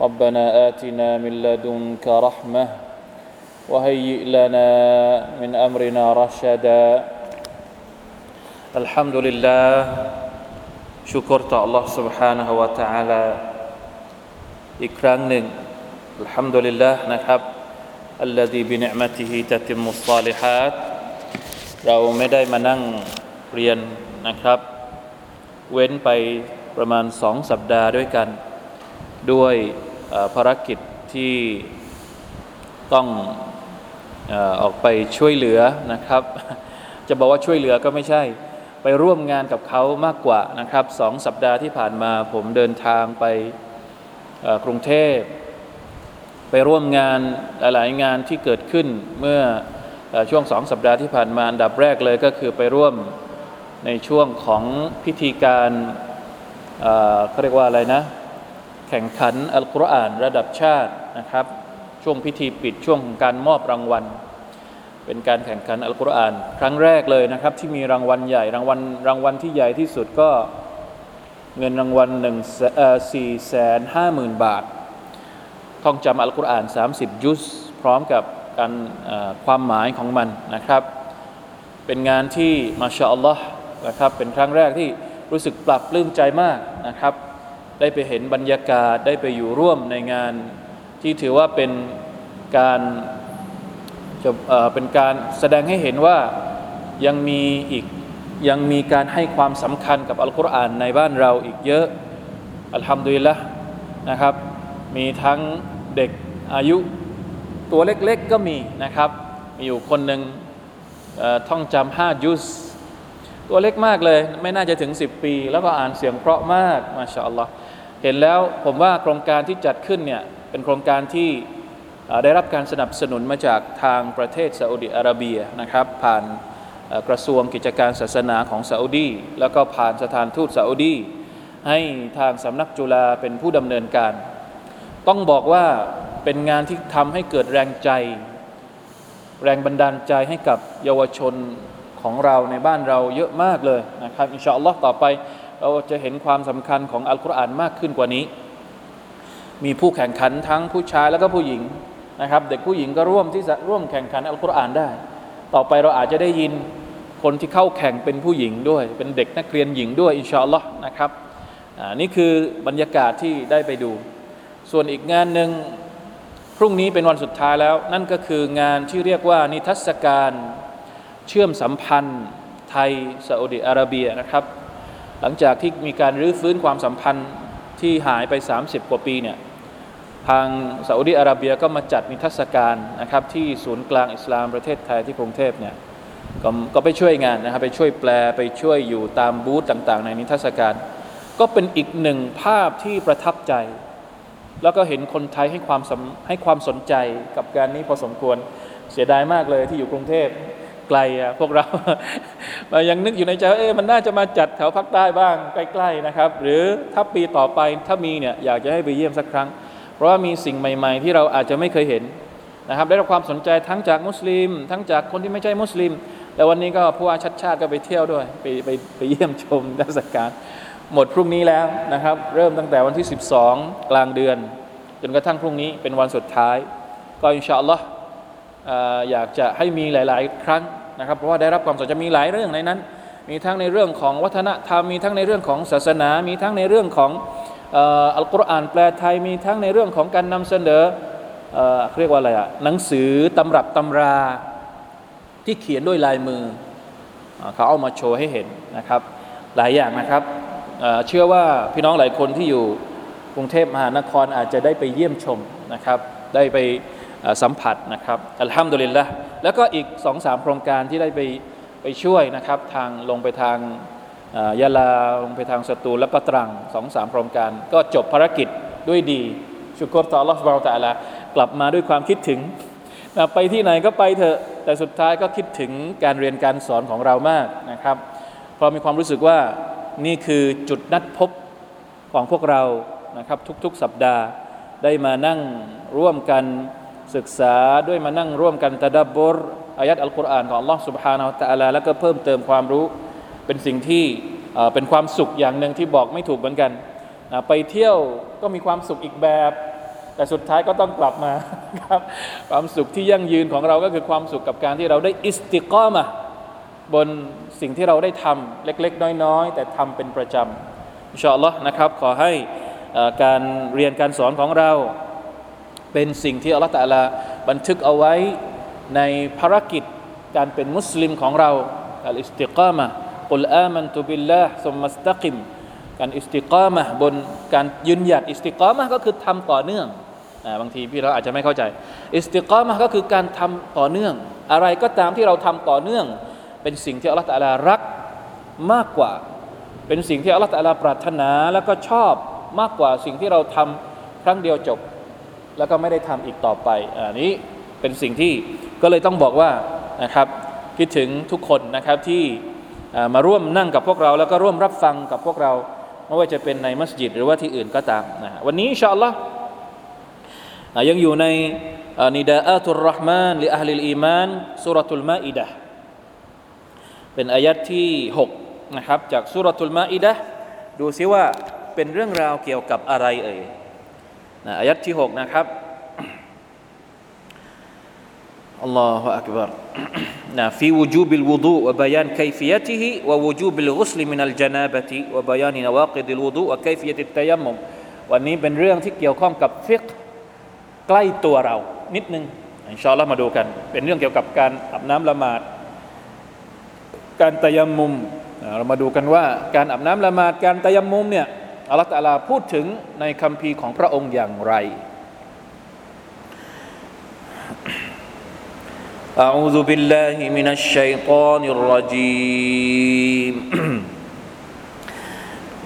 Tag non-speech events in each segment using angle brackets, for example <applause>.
ربنا آتنا من لدنك رحمة وهيئ لنا من أمرنا رشدا الحمد لله شكر الله سبحانه وتعالى อีกครั้งหนึ่ง الحمد لله นะครับ الذي بنعمته تتم الصالحات เราไม่ได้มานั่งเรียนนะครับ เว้นไปประมาณสองสัปดาห์ด้วยกัน ด้วยภารกิจที่ต้องออกไปช่วยเหลือนะครับ จะบอกว่าช่วยเหลือก็ไม่ใช่ ไปร่วมงานกับเขามากกว่านะครับสองสัปดาห์ที่ผ่านมาผมเดินทางไปกรุงเทพ ไปร่วมงานหลายงานที่เกิดขึ้นเมื่อช่วงสองสัปดาห์ที่ผ่านมาอันดับแรกเลยก็คือไปร่วมในช่วงของพิธีการเขาเรียกว่าอะไรนะ ข่งขันอัลกุรอานระดับชาตินะครับ ช่วงพิธีปิดช่วงของการมอบรางวัล เป็นการแข่งขันอัลกุรอาน ครั้งแรกเลยนะครับ ที่มีรางวัลใหญ่รางวัลรางวัลที่ใหญ่ที่สุดก็เงินรางวัลหนึ่งสี่แสนห้าหมื่นบาท ท่องจำอัลกุรอาน 30 ยุสพร้อมกับการความหมายของมันนะครับ เป็นงานที่มาชาอัลลอฮ์นะครับเป็นครั้งแรกที่รู้สึกปรับปลื้มใจมากนะครับ ได้ไปเห็นบรรยากาศได้ไปอยู่ร่วมในงาน ที่ถือว่าเป็นการจะเป็นการแสดงให้เห็นว่ายังมีอีกยังมีการให้ความสำคัญกับอัลกุรอานในบ้านเราอีกเยอะอัลฮัมดุลิลละนะครับ มีทั้งเด็กอายุตัวเล็กๆก็มีนะครับ มีอยู่คนหนึ่งท่องจำห้ายุสตัวเล็กมากเลย ไม่น่าจะถึง 10 ปี แล้วก็อ่านเสียงเพราะมาก มาชาอัลลอฮ์ เห็นแล้วผมว่าโครงการที่จัดขึ้นเนี่ยเป็นโครงการที่ได้รับการสนับสนุนมาจากทางประเทศซาอุดิอาระเบียนะครับผ่านกระทรวงกิจการศาสนาของซาอุดีแล้วก็ผ่านสถานทูตซาอุดีให้ทางสำนักจุฬาเป็นผู้ดำเนินการ ต้องบอกว่าเป็นงานที่ทำให้เกิดแรงใจ แรงบันดาลใจให้กับเยาวชนของเราในบ้านเราเยอะมากเลยนะครับอินชาอัลลอฮ์ต่อไป เราจะเห็นความสำคัญของอัลกุรอานมากขึ้นกว่านี้ มีผู้แข่งขันทั้งผู้ชายแล้วก็ผู้หญิงนะครับ เด็กผู้หญิงก็ร่วมที่จะร่วมแข่งขันอัลกุรอานได้ ต่อไปเราอาจจะได้ยินคนที่เข้าแข่งเป็นผู้หญิงด้วย เป็นเด็กนักเรียนหญิงด้วยอินชาอัลลอฮ์นะครับนี่คือบรรยากาศที่ได้ไปดู ส่วนอีกงานหนึ่งพรุ่งนี้เป็นวันสุดท้ายแล้ว นั่นก็คืองานที่เรียกว่านิทรรศการเชื่อมสัมพันธ์ไทยซาอุดิอาระเบียนะครับ หลังจากที่มีการรื้อฟื้นความสัมพันธ์ที่หายไป 30 กว่าปีเนี่ยทางซาอุดิอาระเบียก็มาจัดนิทรรศการนะครับที่ศูนย์กลางอิสลามประเทศไทยที่กรุงเทพเนี่ยกก็ไปช่วยงานนะครับไปช่วยแปลไปช่วยอยู่ตามบูธต่างๆ ในนิทรรศการ ก็เป็นอีกหนึ่งภาพที่ประทับใจ แล้วก็เห็นคนไทยให้ความให้ความสนใจกับการนี้พอสมควรเสียดายมากเลยที่อยู่กรุงเทพ ไกลอะพวกเรายังนึกอยู่ในใจว่าเอ๊ะมันน่าจะมาจัดแถวภาคใต้บ้างใกล้ๆนะครับ หรือถ้าปีต่อไปถ้ามีเนี่ยอยากจะให้ไปเยี่ยมสักครั้ง เพราะว่ามีสิ่งใหม่ ๆ ที่เราอาจจะไม่เคยเห็นนะครับ ได้รับความสนใจทั้งจากมุสลิม ทั้งจากคนที่ไม่ใช่มุสลิมแต่วันนี้ก็ผู้ว่าชัดชาติก็ไปเที่ยวด้วย ไปไปไปเยี่ยมชมเทศกาลหมดพรุ่งนี้แล้วนะครับ เริ่มตั้งแต่วันที่ 12 กลางเดือน จนกระทั่งพรุ่งนี้เป็นวันสุดท้าย ก็อินชาอัลลอฮ์ อยากจะให้มีหลาย ๆ ครั้งนะครับ เพราะว่าได้รับความสนใจมีหลายเรื่องในนั้น มีทั้งในเรื่องของวัฒนธรรม มีทั้งในเรื่องของศาสนา มีทั้งในเรื่องของอัลกุรอานแปลไทย มีทั้งในเรื่องของการนำเสนอเรียกว่าอะไรอะหนังสือตำรับตำราที่เขียนด้วยลายมือเขาเอามาโชว์ให้เห็นนะครับ หลายอย่างนะครับเชื่อว่าพี่น้องหลายคนที่อยู่กรุงเทพมหานครอาจจะได้ไปเยี่ยมชมนะครับ ได้ไป สัมผัสนะครับอัลฮัมดุลิลละแล้วก็อีกสองสามโครงการที่ได้ไปไปช่วยนะครับทางลงไปทางยะลาลงไปทางสตูลแล้วก็ตรังสองสามโครงการ ก็จบภารกิจด้วยดีชุกรต่อ Allah Subhanahu Wa Taala กลับมาด้วยความคิดถึงนะไปที่ไหนก็ไปเถอะแต่สุดท้ายก็คิดถึงการเรียนการสอนของเรามากนะครับ เพราะมีความรู้สึกว่านี่คือจุดนัดพบของพวกเรานะครับทุกๆสัปดาห์ได้มานั่งร่วมกัน ศึกษาด้วยมานั่งร่วมกันตะดับบรอายัดอัลกุรอานของ Allah Subhanahu Wa Taala แล้วก็เพิ่มเติมความรู้ เป็นสิ่งที่เป็นความสุขอย่างหนึ่งที่บอกไม่ถูกเหมือนกัน ไปเที่ยวก็มีความสุขอีกแบบ แต่สุดท้ายก็ต้องกลับมาครับความสุขที่ยั่งยืนของเราก็คือความสุขกับการที่เราได้อิสติกอมะบนสิ่งที่เราได้ทำเล็ก ๆ น้อย ๆ แต่ทำเป็นประจำอินชาอัลลอฮ์นะครับขอให้การเรียนการสอนของเรา เป็นสิ่งที่อัลลอฮฺตะลาบันทึกเอาไว้ในภารกิจการเป็นมุสลิมของเราالاستقامة قل آمنت بالله ثم استقم การอิสติกามะบนการยืนหยัดอิสติกามะก็คือทำต่อเนื่องบางทีพี่เราอาจจะไม่เข้าใจ อิสติกามะก็คือการทำต่อเนื่อง อะไรก็ตามที่เราทำต่อเนื่อง เป็นสิ่งที่อัลลอฮฺตะลารักมากกว่า เป็นสิ่งที่อัลลอฮฺตะลาปรารถนาแล้วก็ชอบมากกว่าสิ่งที่เราทำครั้งเดียวจบ แล้วก็ไม่ได้ทำอีกต่อไปอันนี้เป็นสิ่งที่ก็เลยต้องบอกว่านะครับคิดถึงทุกคนนะครับที่มาร่วมนั่งกับพวกเรา แล้วก็ร่วมรับฟังกับพวกเราไม่ว่าจะเป็นในมัสยิดหรือว่าที่อื่นก็ตามนะวันนี้อินชาอัลลอฮ์อ่ายังอยู่ในนิดาอัตุลรห์มานลิอัลลิลอีมานสุรตุลมาอิดะเป็นอายัดที่6นะครับจากสุรตุลมาอิดะดูซิว่าเป็นเรื่องราวเกี่ยวกับอะไรเอ่ย นะอายัดที่ 6 นะครับอัลลอฮฺอักบาร์นะفي وجوب الوضوء وبيان كيفيته ووجوب الغسل من الجنابة وبيان نواقض الوضوء وكيفية التيمم วันนี้เป็นเรื่องที่เกี่ยวข้องกับฟิกใกล้ตัวเรานิดนึงอินชาอัลลอฮ์มาดูกัน เป็นเรื่องเกี่ยวกับการอาบน้ำละหมาด การตะยมมุมเรามาดูกันว่า การอาบน้ำละหมาดการตะยมมุมเนี่ย อัลลอฮฺตะอาลาพูดถึงในคัมภีร์ของพระองค์อย่างไร أعوذ بالله من الشيطان الرجيم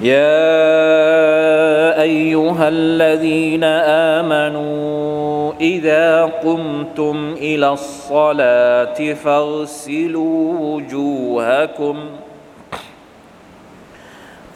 يا أيها الذين آمنوا إذا قمتم إلى الصلاة فاغسلوا وجوهكم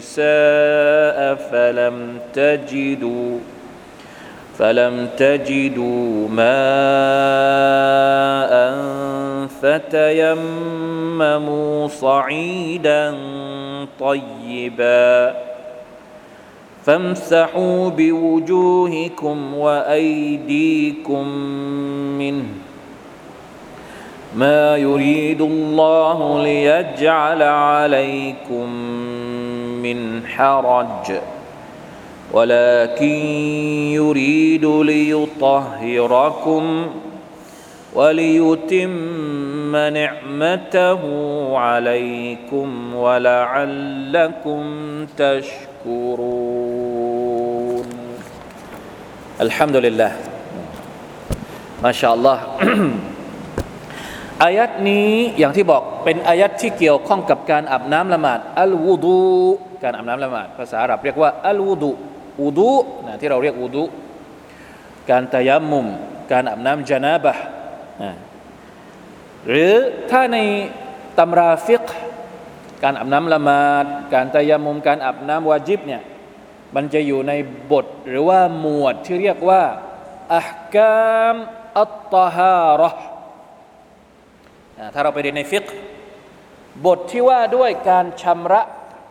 النساء فلم تجدوا فلم تجدوا ماء فتيمموا صعيدا طيبا. فامسحوا بوجوهكم وأيديكم منه. ما يريد الله ليجعل عليكم من حرج ولكن يريد ليطهركم وليتم نعمته عليكم ولعلكم تشكرون الحمد لله ما شاء الله อายัดนี้อย่างที่บอกเป็นอายัดที่เกี่ยวข้องกับการอาบน้ำละหมาดอัลวูดู <clears throat> การอาบน้ำละหมาดภาษาอาหรับเรียกว่าอัลวูดุอูดุนะที่เราเรียกอูดุการตะยัมมุม การอาบน้ำจานาบะหรือถ้าในตำราฟิกการอาบน้ำละหมาด การตะยัมมุม การอาบน้ำวาจิบเนี่ยมันจะอยู่ในบทหรือว่าหมวดที่เรียกว่าอัฮกามอัตตฮาระถ้าเราไปเรียนในฟิกบทที่ว่าด้วยการชำระ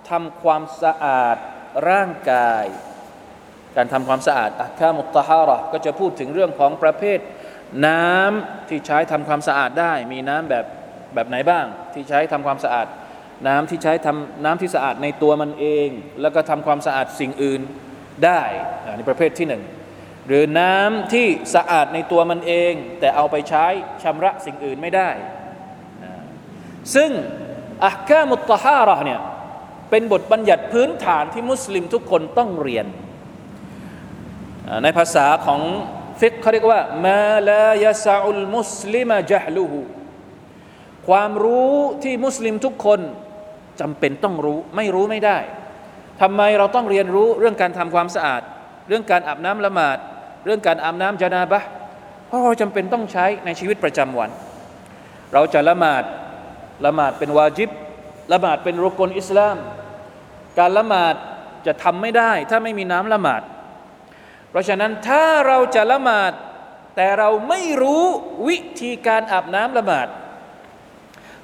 ทำความสะอาดร่างกาย การทำความสะอาดอัคามุตตฮาระก็จะพูดถึงเรื่องของประเภท น้ำที่ใช้ทำความสะอาดได้ มีน้ำแบบแบบไหนบ้าง ที่ใช้ทำความสะอาด น้ำที่ใช้ทำน้ำที่สะอาดในตัวมันเอง แล้วก็ทำความสะอาดสิ่งอื่นได้ในประเภทที่หนึ่งหรือน้ำที่สะอาดในตัวมันเอง แต่เอาไปใช้ชำระสิ่งอื่นไม่ได้ ซึ่งอักามุตตฮาระเนี่ย เป็นบทบัญญัติพื้นฐานที่มุสลิมทุกคนต้องเรียน ในภาษาของฟิกเขาเรียกว่ามาลายาซาอุลมุสลิมจัฮลูฮูความรู้ที่มุสลิมทุกคนจำเป็นต้องรู้ไม่รู้ไม่ได้ทำไมเราต้องเรียนรู้เรื่องการทำความสะอาด เรื่องการอาบน้ำละหมาด เรื่องการอาบน้ำจานาบะเพราะเราจำเป็นต้องใช้ในชีวิตประจำวัน เราจะละหมาดละหมาดเป็นวาจิบ ละหมาดเป็นรุกลอิสลาม การละหมาดจะทำไม่ได้ ถ้าไม่มีน้ำละหมาด เพราะฉะนั้นถ้าเราจะละหมาด แต่เราไม่รู้วิธีการอาบน้ำละหมาด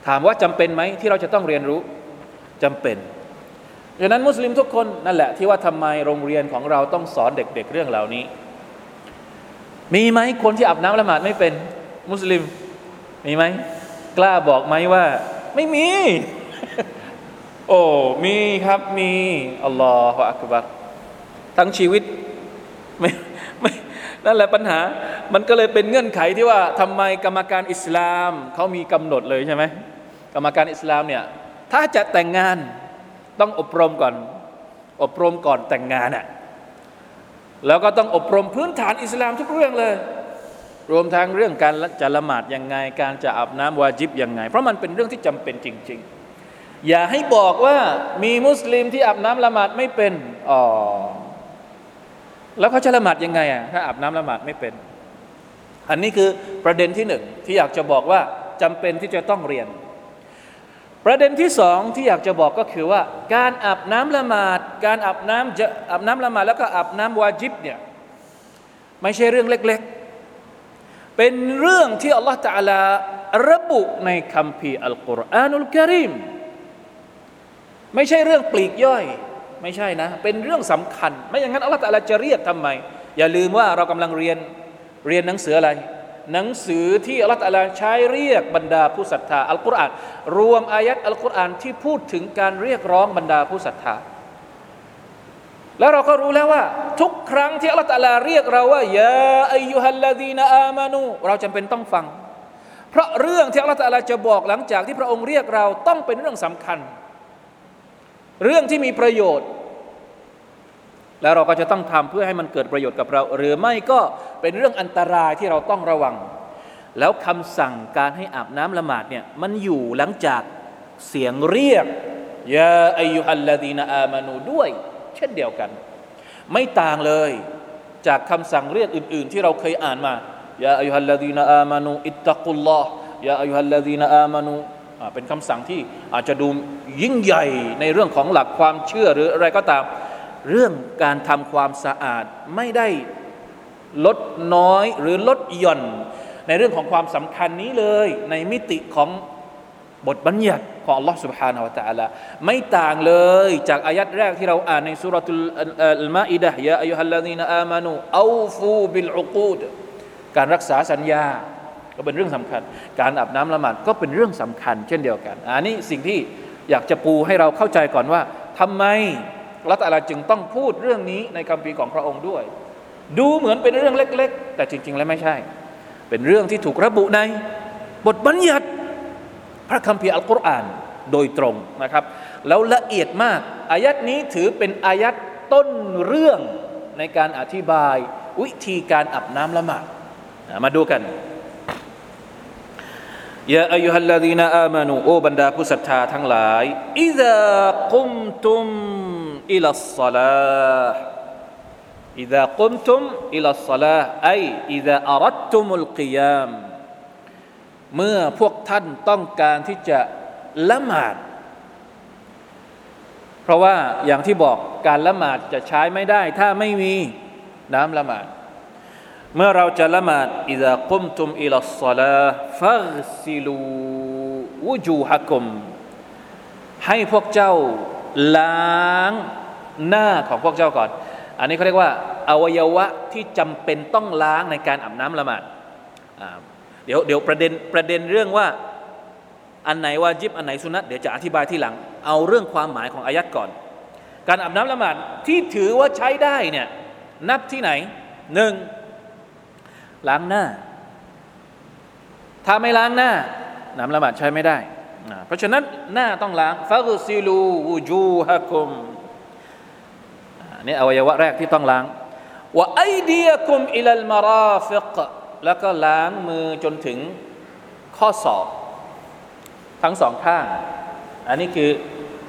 ถามว่าจำเป็นไหมที่เราจะต้องเรียนรู้จำเป็นดังนั้นมุสลิมทุกคนนั่นแหละที่ว่าทำไมโรงเรียนของเราต้องสอนเด็กๆเรื่องเหล่านี้ มีไหมคนที่อาบน้ำละหมาดไม่เป็นมุสลิมมีไหมกล้าบอกไหมว่า ไม่มี โอ้มีครับมีอัลลอฮฺอักบัรทั้งชีวิตไม่ไม่นั่นแหละปัญหา มันก็เลยเป็นเงื่อนไขที่ว่าทำไมกรรมการอิสลามเขามีกำหนดเลยใช่ไหมกรรมการอิสลามเนี่ยถ้าจะแต่งงานต้องอบรมก่อน อบรมก่อนแต่งงานอะ่ะแล้วก็ต้องอบรมพื้นฐานอิสลามทุกเรื่องเลย รวมทั้งเรื่องการจะละหมาดยังไง การจะอาบน้ำวาจิบยังไง เพราะมันเป็นเรื่องที่จำเป็นจริง ๆ อย่าให้บอกว่ามีมุสลิมที่อาบน้ำละหมาดไม่เป็นอ๋อแล้วเขาจะละหมาดยังไงอะถ้าอาบน้ำละหมาดไม่เป็น อันนี้คือประเด็นที่หนึ่งที่อยากจะบอกว่าจำเป็นที่จะต้องเรียน ประเด็นที่สองที่อยากจะบอกก็คือว่า การอาบน้ำละหมาด การอาบน้ำจะอาบน้ำละหมาดแล้วก็อาบน้ำวาจิบเนี่ยไม่ใช่เรื่องเล็ก ๆ เป็นเรื่องที่อัลลอฮฺตาลาระบุในคำพีร์อัลกุรอานุลกิริม ไม่ใช่เรื่องปลีกย่อย ไม่ใช่นะ เป็นเรื่องสำคัญ ไม่อย่างนั้นอัลลอฮฺตาลาจะเรียกทำไม อย่าลืมว่าเรากำลังเรียนเรียนหนังสืออะไร หนังสือที่อัลลอฮฺตาลาใช้เรียกบรรดาผู้ศรัทธาอัลกุรอานรวมอายัดอัลกุรอานที่พูดถึงการเรียกร้องบรรดาผู้ศรัทธาแล้วเราก็รู้แล้วว่า ทุกครั้งที่อัลลอฮฺตะลาเรียกเราว่ายาอายุฮัลลาดีนอามานูเราจำเป็นต้องฟัง เพราะเรื่องที่อัลลอฮฺตะลาจะบอกหลังจากที่พระองค์เรียกเราต้องเป็นเรื่องสำคัญ เรื่องที่มีประโยชน์ แล้วเราก็จะต้องทำเพื่อให้มันเกิดประโยชน์กับเรา หรือไม่ก็เป็นเรื่องอันตรายที่เราต้องระวัง แล้วคำสั่งการให้อาบน้ำละหมาดเนี่ยมันอยู่หลังจากเสียงเรียกยาอายุฮัลลาดีนอามานูด้วย เช่นเดียวกัน ไม่ต่างเลยจากคำสั่งเรียกอื่น ๆ ที่เราเคยอ่านมายาอายุฮัลลาดีนอามานูอิตตะกุลลอฮ์ยาอายุฮัลลาดีนอามานู เป็นคำสั่งที่อาจจะดูยิ่งใหญ่ในเรื่องของหลักความเชื่อหรืออะไรก็ตาม เรื่องการทำความสะอาดไม่ได้ลดน้อยหรือลดหย่อน ในเรื่องของความสำคัญนี้เลยในมิติของบทบัญญัติของ Allah سبحانه และ تعالى ไม่ต่างเลยจากอายัดแรกที่เราอ่านในสุรทูลอัลมาอิดะยาอายุฮัลลาดีนอามานูอูฟูบิลอุกูดการรักษาสัญญา ก็เป็นเรื่องสำคัญ การอาบน้ำละหมาดก็เป็นเรื่องสำคัญ เช่นเดียวกันอันนี้สิ่งที่อยากจะปูให้เราเข้าใจก่อนว่าทำไมละตัลลาจึงต้องพูดเรื่องนี้ในคำพีของพระองค์ด้วย ดูเหมือนเป็นเรื่องเล็ก ๆ แต่จริง ๆ แล้วไม่ใช่ เป็นเรื่องที่ถูกระบุใน บทบัญญัติพระคัมภีร์อัลกุรอานโดยตรงนะครับ แล้วละเอียดมาก อายัดนี้ถือเป็นอายัดต้นเรื่องในการอธิบายวิธีการอาบน้ำละหมาดมาดูกัน ยาอายุฮัลลาดีนาอามานูโอบรรดาผู้ศรัทธาทั้งหลายอิดะกุมตุมอิลัสลาอิดะกุมตุมอิลัสลาไออิดะอารัตตุมุลกิยามเมื่อพวกท่านต้องการที่จะละหมาด เพราะว่าอย่างที่บอกการละหมาดจะใช้ไม่ได้ ถ้าไม่มีน้ำละหมาด เมื่อเราจะละหมาดอิดะกุมตุมอิลัสลาฟักซิลูวูจูฮักุม ให้พวกเจ้าล้างหน้าของพวกเจ้าก่อน อันนี้เขาเรียกว่า อวัยวะที่จำเป็นต้องล้างในการอาบน้ำละหมาดเดี๋ยวเดี๋ยวประเด็นประเด็นเรื่องว่าอันไหนวาจิบอันไหนสุนัตเดี๋ยวจะอธิบายที่หลัง เอาเรื่องความหมายของอายัดก่อน การอาบน้ำละหมาดที่ถือว่าใช้ได้เนี่ยนับที่ไหนหนึ่ง ล้างหน้า ถ้าไม่ล้างหน้าน้ำละหมาดใช้ไม่ได้ เพราะฉะนั้นหน้าต้องล้างفاغسلوا وجوهكم นี่อวัยวะแรกที่ต้องล้างوأيديكم إلى المرافق แล้วก็ล้างมือจนถึงข้อศอกทั้งสองข้าง อันนี้คือ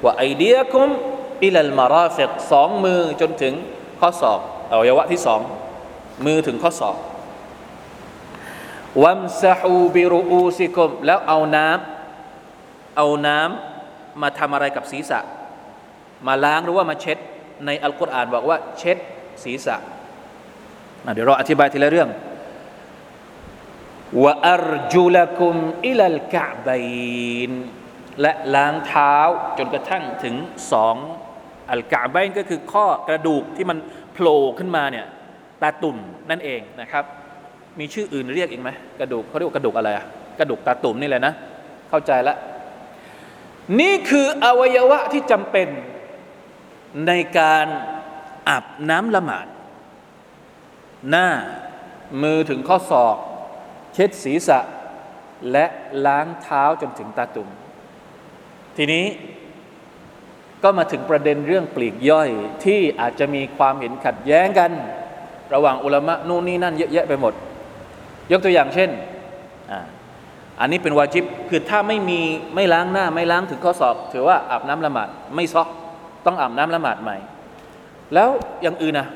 وأيديكم إلى المرافق สองมือจนถึงข้อศอกอวัยวะที่สองมือถึงข้อศอก วัมซาฮูบิรูอูซิกมแล้วเอาน้ำเอาน้ำมาทำอะไรกับศีรษะ มาล้างหรือว่ามาเช็ด ในอัลกุรอานบอกว่าเช็ดศีรษะเดี๋ยวเราอธิบายทีละเรื่องวะอัรจุลกุมอิลัลกะบัยนและล้างเท้าจนกระทั่งถึงสองอัลกะบัยนก็คือข้อกระดูกที่มันโผล่ขึ้นมาเนี่ยตาตุ่มนั่นเองนะครับ มีชื่ออื่นเรียกอีกไหมกระดูกเขาเรียกว่ากระดูกอะไรอะกระดูกตาตุ่มนี่แหละนะ เข้าใจละ นี่คืออวัยวะที่จำเป็นในการอาบน้ำละหมาด หน้ามือถึงข้อศอก เช็ดศีรษะ และล้างเท้าจนถึงตาตุ่มทีนี้ก็มาถึงประเด็นเรื่องปลีกย่อยที่อาจจะมีความเห็นขัดแย้งกัน ระหว่างอุลามะนู่นนี่นั่นเยอะแยะไปหมด ยกตัวอย่างเช่นอันนี้เป็นวาจิบคือถ้าไม่มีไม่ล้างหน้าไม่ล้างถึงข้อศอกถือว่าอาบน้ำละหมาดไม่ซอกต้องอาบน้ำละหมาดใหม่ แล้วอย่างอื่นนะ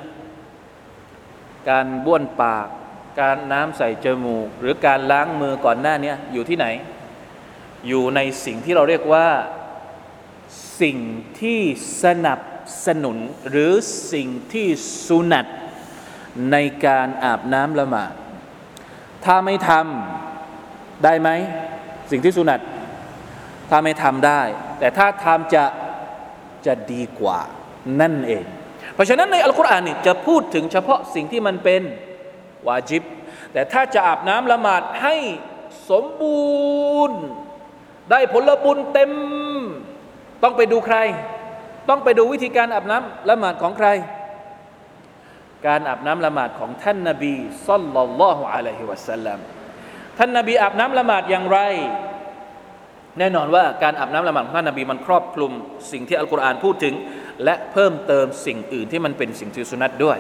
การบ้วนปาก การน้ำใส่จมูก หรือการล้างมือก่อนหน้านี้อยู่ที่ไหน อยู่ในสิ่งที่เราเรียกว่าสิ่งที่สนับสนุนหรือสิ่งที่สุนัตในการอาบน้ำละหมาด ถ้าไม่ทำได้ไหม สิ่งที่สุนัตถ้าไม่ทำได้ แต่ถ้าทำจะจะดีกว่านั่นเอง เพราะฉะนั้นในอัลกุรอานนี่จะพูดถึงเฉพาะสิ่งที่มันเป็นวาจิบ แต่ถ้าจะอาบน้ำละหมาดให้สมบูรณ์ ได้ผลบุญเต็ม ต้องไปดูใคร ต้องไปดูวิธีการอาบน้ำละหมาดของใคร การอาบน้ำละหมาดของท่านนาบีสัลลัลลอฮุอะลัยฮิวะสัลลัมท่านนาบีอาบน้ำละหมาดอย่างไร แน่นอนว่าการอาบน้ำละหมาดของท่านนาบีมันครอบคลุมสิ่งที่อัลกุรอานพูดถึง และเพิ่มเติมสิ่งอื่นที่มันเป็นสิ่งที่สุนัตด้วย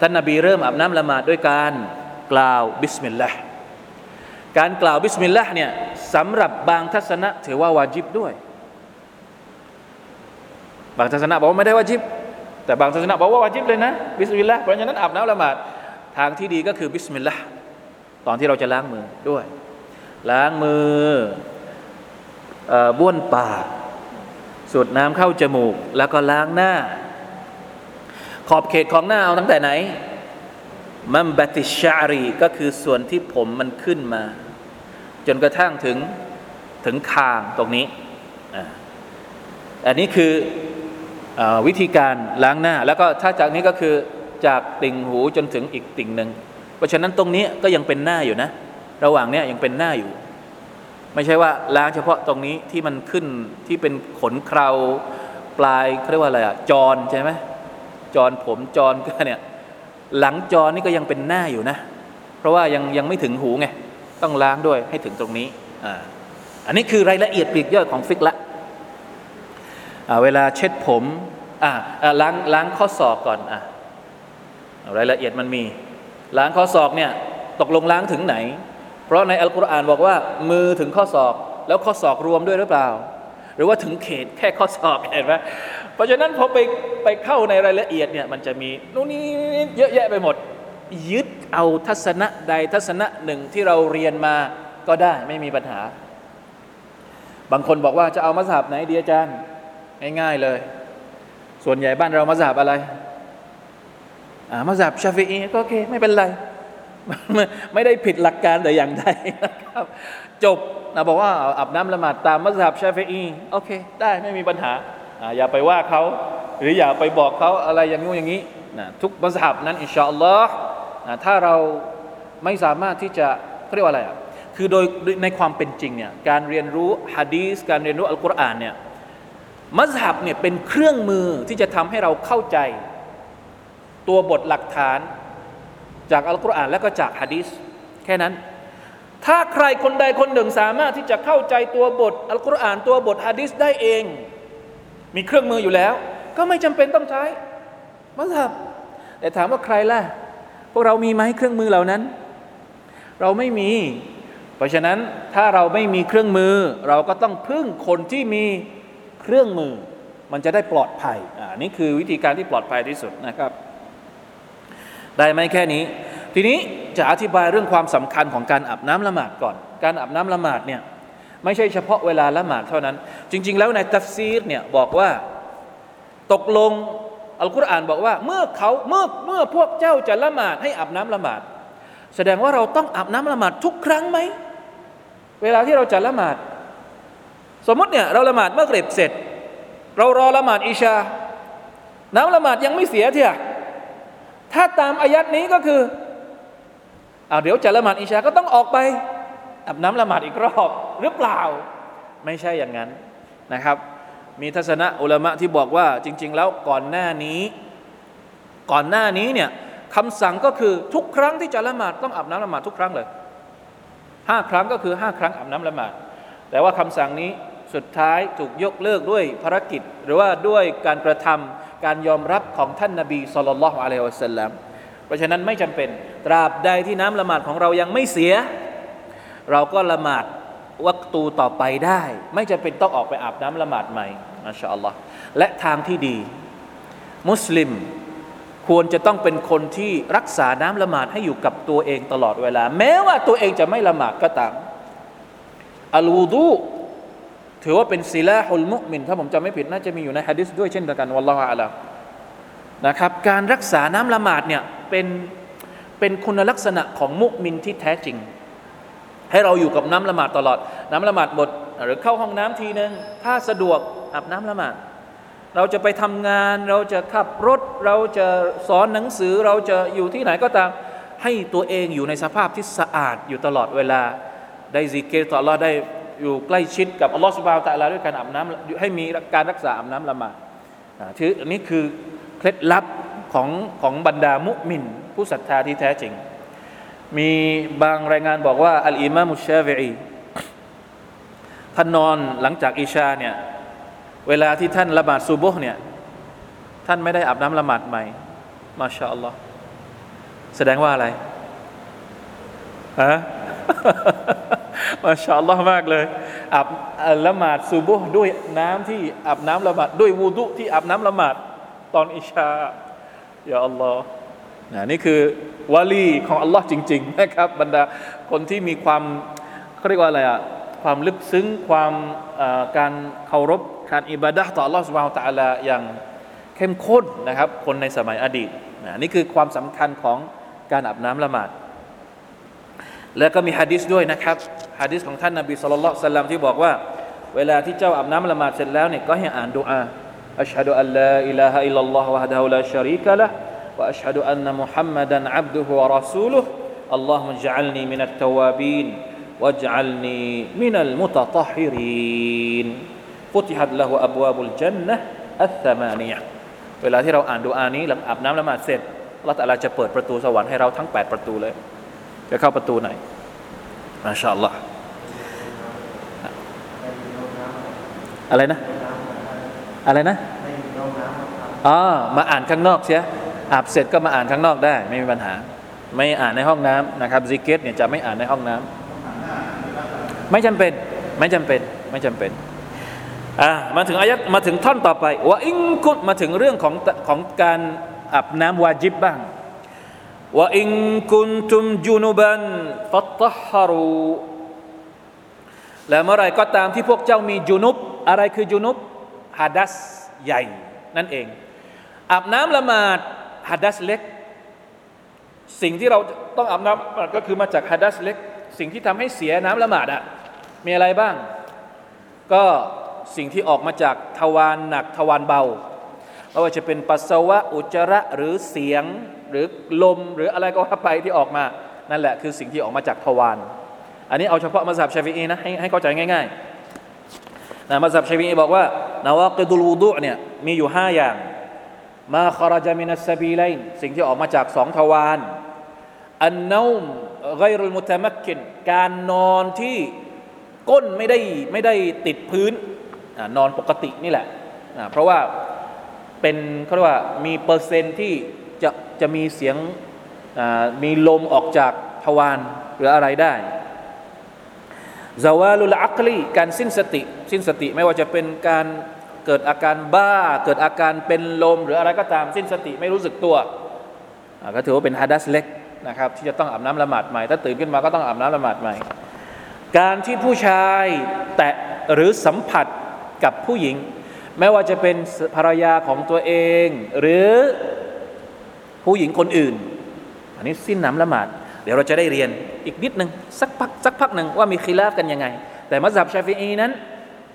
ท่านนาบีเริ่มอาบน้ำละหมาดด้วยการกล่าวบิสมิลลาห์การกล่าวบิสมิลลาห์เนี่ยสำหรับบางทัศนะถือว่าวาจิบด้วย บางทัศนะบอกว่าไม่ได้วาจิบ แต่บางทัศนะบอกว่าวาจิบเลยนะบิสมิลลาห์เพราะฉะนั้นอาบน้ำละหมาดทางที่ดีก็คือบิสมิลลาห์ตอนที่เราจะล้างมือด้วย ล้างมือบ้วนปากสูดน้ำเข้าจมูก แล้วก็ล้างหน้า ขอบเขตของหน้าเอาตั้งแต่ไหน มัมบัติชารีก็คือส่วนที่ผมมันขึ้นมา จนกระทั่งถึงถึงคางตรงนี้ อันนี้คือ วิธีการล้างหน้า แล้วก็ถ้าจากนี้ก็คือจากติ่งหูจนถึงอีกติ่งหนึ่งเพราะฉะนั้นตรงนี้ก็ยังเป็นหน้าอยู่นะ ระหว่างนี้ยังเป็นหน้าอยู่ ไม่ใช่ว่าล้างเฉพาะตรงนี้ที่มันขึ้นที่เป็นขนเคราปลายเขาเรียกว่าอะไรอะจรใช่ไหมจรผมจรก็เนี่ยหลังจรนี่ก็ยังเป็นหน้าอยู่นะ เพราะว่ายังยังไม่ถึงหูไงต้องล้างด้วยให้ถึงตรงนี้อ่าอันนี้คือรายละเอียดปลีกย่อยของฟิกละ เวลาเช็ดผมล้างล้างข้อศอกก่อนอรายละเอียดมันมี ล้างข้อศอกเนี่ยตกลงล้างถึงไหน เพราะในอัลกุรอานบอกว่ามือถึงข้อศอก แล้วข้อศอกรวมด้วยหรือเปล่า หรือว่าถึงเขตแค่ข้อศอกเห็นไหมเพราะฉะนั้นพอไปไปเข้าในรายละเอียดเนี่ยมันจะมีนู่นนี่เยอะแยะไปหมด ยึดเอาทัศนะใดทัศนะหนึ่งที่เราเรียนมาก็ได้ไม่มีปัญหา บางคนบอกว่าจะเอามัสยิดไหนดีอาจารย์ ง่ายๆเลย ส่วนใหญ่บ้านเรามัสยิดอะไรอ่ามัสยิดชาฟีอีก็โอเค ไม่เป็นไร ไม่ได้ผิดหลักการแต่อย่างใดนะครับ จบนะบอกว่าอาบน้ำละหมาดตามมัสยิดชาฟีอีโอเค ได้ไม่มีปัญหาอ่าอย่าไปว่าเขาหรืออย่าไปบอกเขาอะไรอย่างงู้นอย่างนี้นะทุกมัสยิดนั้นอินชาอัลลอฮ์นะถ้าเราไม่สามารถที่จะเขาเรียกว่าอะไรอะคือโดยในความเป็นจริงเนี่ยการเรียนรู้ฮะดีสการเรียนรู้อัลกุรอานเนี่ย มัสยิดเนี่ยเป็นเครื่องมือที่จะทำให้เราเข้าใจ ตัวบทหลักฐาน จากอัลกุรอานและก็จากฮะดีสแค่นั้น ถ้าใครคนใดคนหนึ่งสามารถที่จะเข้าใจตัวบทอัลกุรอานตัวบทฮะดีสได้เอง มีเครื่องมืออยู่แล้ว ก็ไม่จำเป็นต้องใช้มัสยิดแต่ถามว่าใครล่ะ พวกเรามีไหมเครื่องมือเหล่านั้น เราไม่มี เพราะฉะนั้นถ้าเราไม่มีเครื่องมือ เราก็ต้องพึ่งคนที่มี เครื่องมือมันจะได้ปลอดภัยอ่านี่คือวิธีการที่ปลอดภัยที่สุดนะครับ ได้ไหมแค่นี้ ทีนี้จะอธิบายเรื่องความสำคัญของการอาบน้ำละหมาดก่อน การอาบน้ำละหมาดเนี่ยไม่ใช่เฉพาะเวลาละหมาดเท่านั้น จริง ๆ แล้วในตัฟซีรเนี่ยบอกว่าตกลงอัลกุรอานบอกว่าเมื่อเขาเมื่อเมื่อพวกเจ้าจะละหมาดให้อาบน้ำละหมาด แสดงว่าเราต้องอาบน้ำละหมาดทุกครั้งไหมเวลาที่เราจะละหมาด สมมติเนี่ยเราละหมาดเมื่อกริบเสร็จ เรารอละหมาดอิชา น้ำละหมาดยังไม่เสียเถอะถ้าตามอายัดนี้ก็คือเอาเดี๋ยวจะละหมาดอิชาก็ต้องออกไปอาบน้ำละหมาดอีกรอบหรือเปล่า ไม่ใช่อย่างนั้นนะครับ มีทัศนะอุลามะที่บอกว่าจริง ๆ แล้วก่อนหน้านี้ ก่อนหน้านี้เนี่ยคำสั่งก็คือทุกครั้งที่จะละหมาดต้องอาบน้ำละหมาดทุกครั้งเลยห้าครั้งก็คือห้าครั้งอาบน้ำละหมาดแต่ว่าคำสั่งนี้ สุดท้ายถูกยกเลิกด้วยภารกิจ หรือว่าด้วยการกระทำการยอมรับของท่านนาบีสุลต่านละฮ์อะลัยฮิวะสัลลัมเพราะฉะนั้นไม่จำเป็นตราบใดที่น้ำละหมาดของเรายังไม่เสีย เราก็ละหมาดวัตูต่อไปได้ ไม่จำเป็นต้องออกไปอาบน้ำละหมาดใหม่อัลลอฮ์และทางที่ดี มุสลิมควรจะต้องเป็นคนที่รักษาน้ำละหมาดให้อยู่กับตัวเองตลอดเวลา แม้ว่าตัวเองจะไม่ละหมาดก็ตามอัลวูดู ถือว่าเป็นศิลาฮุลมุมินถ้าผมจำไม่ผิดน่าจะมีอยู่ในฮะดิษด้วยเช่นเดียวกันวัลลอฮฺอะลัมนะครับ การรักษาน้ำละหมาดเนี่ยเป็นเป็นคุณลักษณะของมุมินที่แท้จริง ให้เราอยู่กับน้ำละหมาดตลอด น้ำละหมาดหมดหรือเข้าห้องน้ำทีนึงถ้าสะดวกอาบน้ำละหมาดเราจะไปทำงานเราจะขับรถ เราจะสอนหนังสือเราจะอยู่ที่ไหนก็ตามให้ตัวเองอยู่ในสภาพที่สะอาดอยู่ตลอดเวลา ได้ซิกเกตต่อเราได้ อยู่ใกล้ชิดกับอัลลอฮฺสุบฮาวตะลาด้วยการอาบน้ำให้มีการรักษาอาบน้ำละหมาดถืออันนี้คือเคล็ดลับของของบรรดามุมิน ผู้ศรัทธาที่แท้จริง มีบางรายงานบอกว่า อัลอิมามุชาฟีท่านนอนหลังจากอิชาเนี่ยเวลาที่ท่านละหมาดซูบุห์เนี่ยท่านไม่ได้อาบน้ำละหมาดใหม่ มาชาอัลลอฮ์แสดงว่าอะไรฮะ มาชาอัลลอฮ์มากเลยอาบละหมาดซูบุห์ด้วยน้ำที่อาบน้ำละหมาดด้วยวูดุที่อาบน้ำละหมาดตอนอิชาอย่าอัลลอฮ์นะนี่คือวาลีของอัลลอฮ์จริง ๆ นะครับ บรรดาคนที่มีความเขาเรียกว่าอะไรอะความลึกซึ้งความการเคารพการอิบาดะต่ออัลลอฮ์สุบฮาวตะอาลาอย่างเข้มข้นนะครับ คนในสมัยอดีตนะนี่คือความสำคัญของการอาบน้ำละหมาด แล้วก็มีฮะดิษด้วยนะครับฮะดิษของท่านนบี صلى الله عليه وسلمที่บอกว่า เวลาที่เจ้าอาบน้ำละหมาดเสร็จแล้วเนี่ยก็ให้อ่านดุอาأشهد أن لا إله إلا الله وحده لا شريك له وأشهد أن محمدا عبده ورسوله اللهم اجعلني من التوابين واجعلني من المتطهرين فتحت له أبواب الجنة الثمانية เวลาที่เราอ่านดุอานี้หลังอาบน้ำละหมาดเสร็จอัลลอฮฺจะเปิดประตูสวรรค์ให้เราทั้ง 8 ประตูเลย จะเข้าประตูไหนมาชาอัลลอฮ์อะไรนะ อะไรนะอ๋อมาอ่านข้างนอกเสียอาบเสร็จก็มาอ่านข้างนอกได้ ไม่มีปัญหา ไม่อ่านในห้องน้ำนะครับซิกเกตเนี่ยจะไม่อ่านในห้องน้ไม่จำเป็นไม่จำเป็นไม่จำเป็นอ่ามาถึงอายัดมาถึงท่อนต่อไปว่าอิงกุมาถึงเรื่องของของการอาบน้ำวาจิบบ้าง ว่าอิงกุนตุมจุนุบันฟัตฮารูและเมื่อไรก็ตามที่พวกเจ้ามีจุนุบอะไรคือจุนุบฮัดัสใหญ่นั่นเอง อาบน้ำละหมาดฮัดัสเล็ก สิ่งที่เราต้องอาบน้ำก็คือมาจากฮัดัสเล็ก สิ่งที่ทำให้เสียน้ำละหมาดอะมีอะไรบ้าง ก็สิ่งที่ออกมาจากทวารหนักทวารเบา ไม่ว่าจะเป็นปัสสาวะอุจจาระหรือเสียงหรือลมหรืออะไรก็ว่าไปที่ออกมา นั่นแหละคือสิ่งที่ออกมาจากทวารอันนี้เอาเฉพาะมัสยิดชาฟีอีนะให้ให้เข้าใจง่ายๆนะมัสยิดชาฟีอีบอกว่านาวากิดุลวูดุเนี่ยมีอยู่ห้าอย่างมาคาราจามินัสบีไลน์สิ่งที่ออกมาจากสองทวารอันนูมไกรุลมุตมักกินการนอนที่ก้นไม่ได้ไม่ได้ติดพื้นนอนปกตินี่แหละ เพราะว่า เป็นเขาเรียกว่ามีเปอร์เซนที่จะจะมีเสียงมีลมออกจากทวารหรืออะไรได้ซาวาลุลอัคลีการสิ้นสติ สิ้นสติไม่ว่าจะเป็นการเกิดอาการบ้า เกิดอาการเป็นลม หรืออะไรก็ตามสิ้นสติไม่รู้สึกตัวก็ถือว่าเป็นฮาดัสเล็กนะครับที่จะต้องอาบน้ำละหมาดใหม่ ถ้าตื่นขึ้นมาก็ต้องอาบน้ำละหมาดใหม่ การที่ผู้ชายแตะหรือสัมผัสกับผู้หญิง ไม่ว่าจะเป็นภรรยาของตัวเอง หรือผู้หญิงคนอื่น อันนี้สิ้นน้ำละหมาด เดี๋ยวเราจะได้เรียนอีกนิดหนึ่งสักพักสักพักหนึ่งว่ามีคีลาฟกันยังไง แต่มัสยิดชาฟีอีนั้น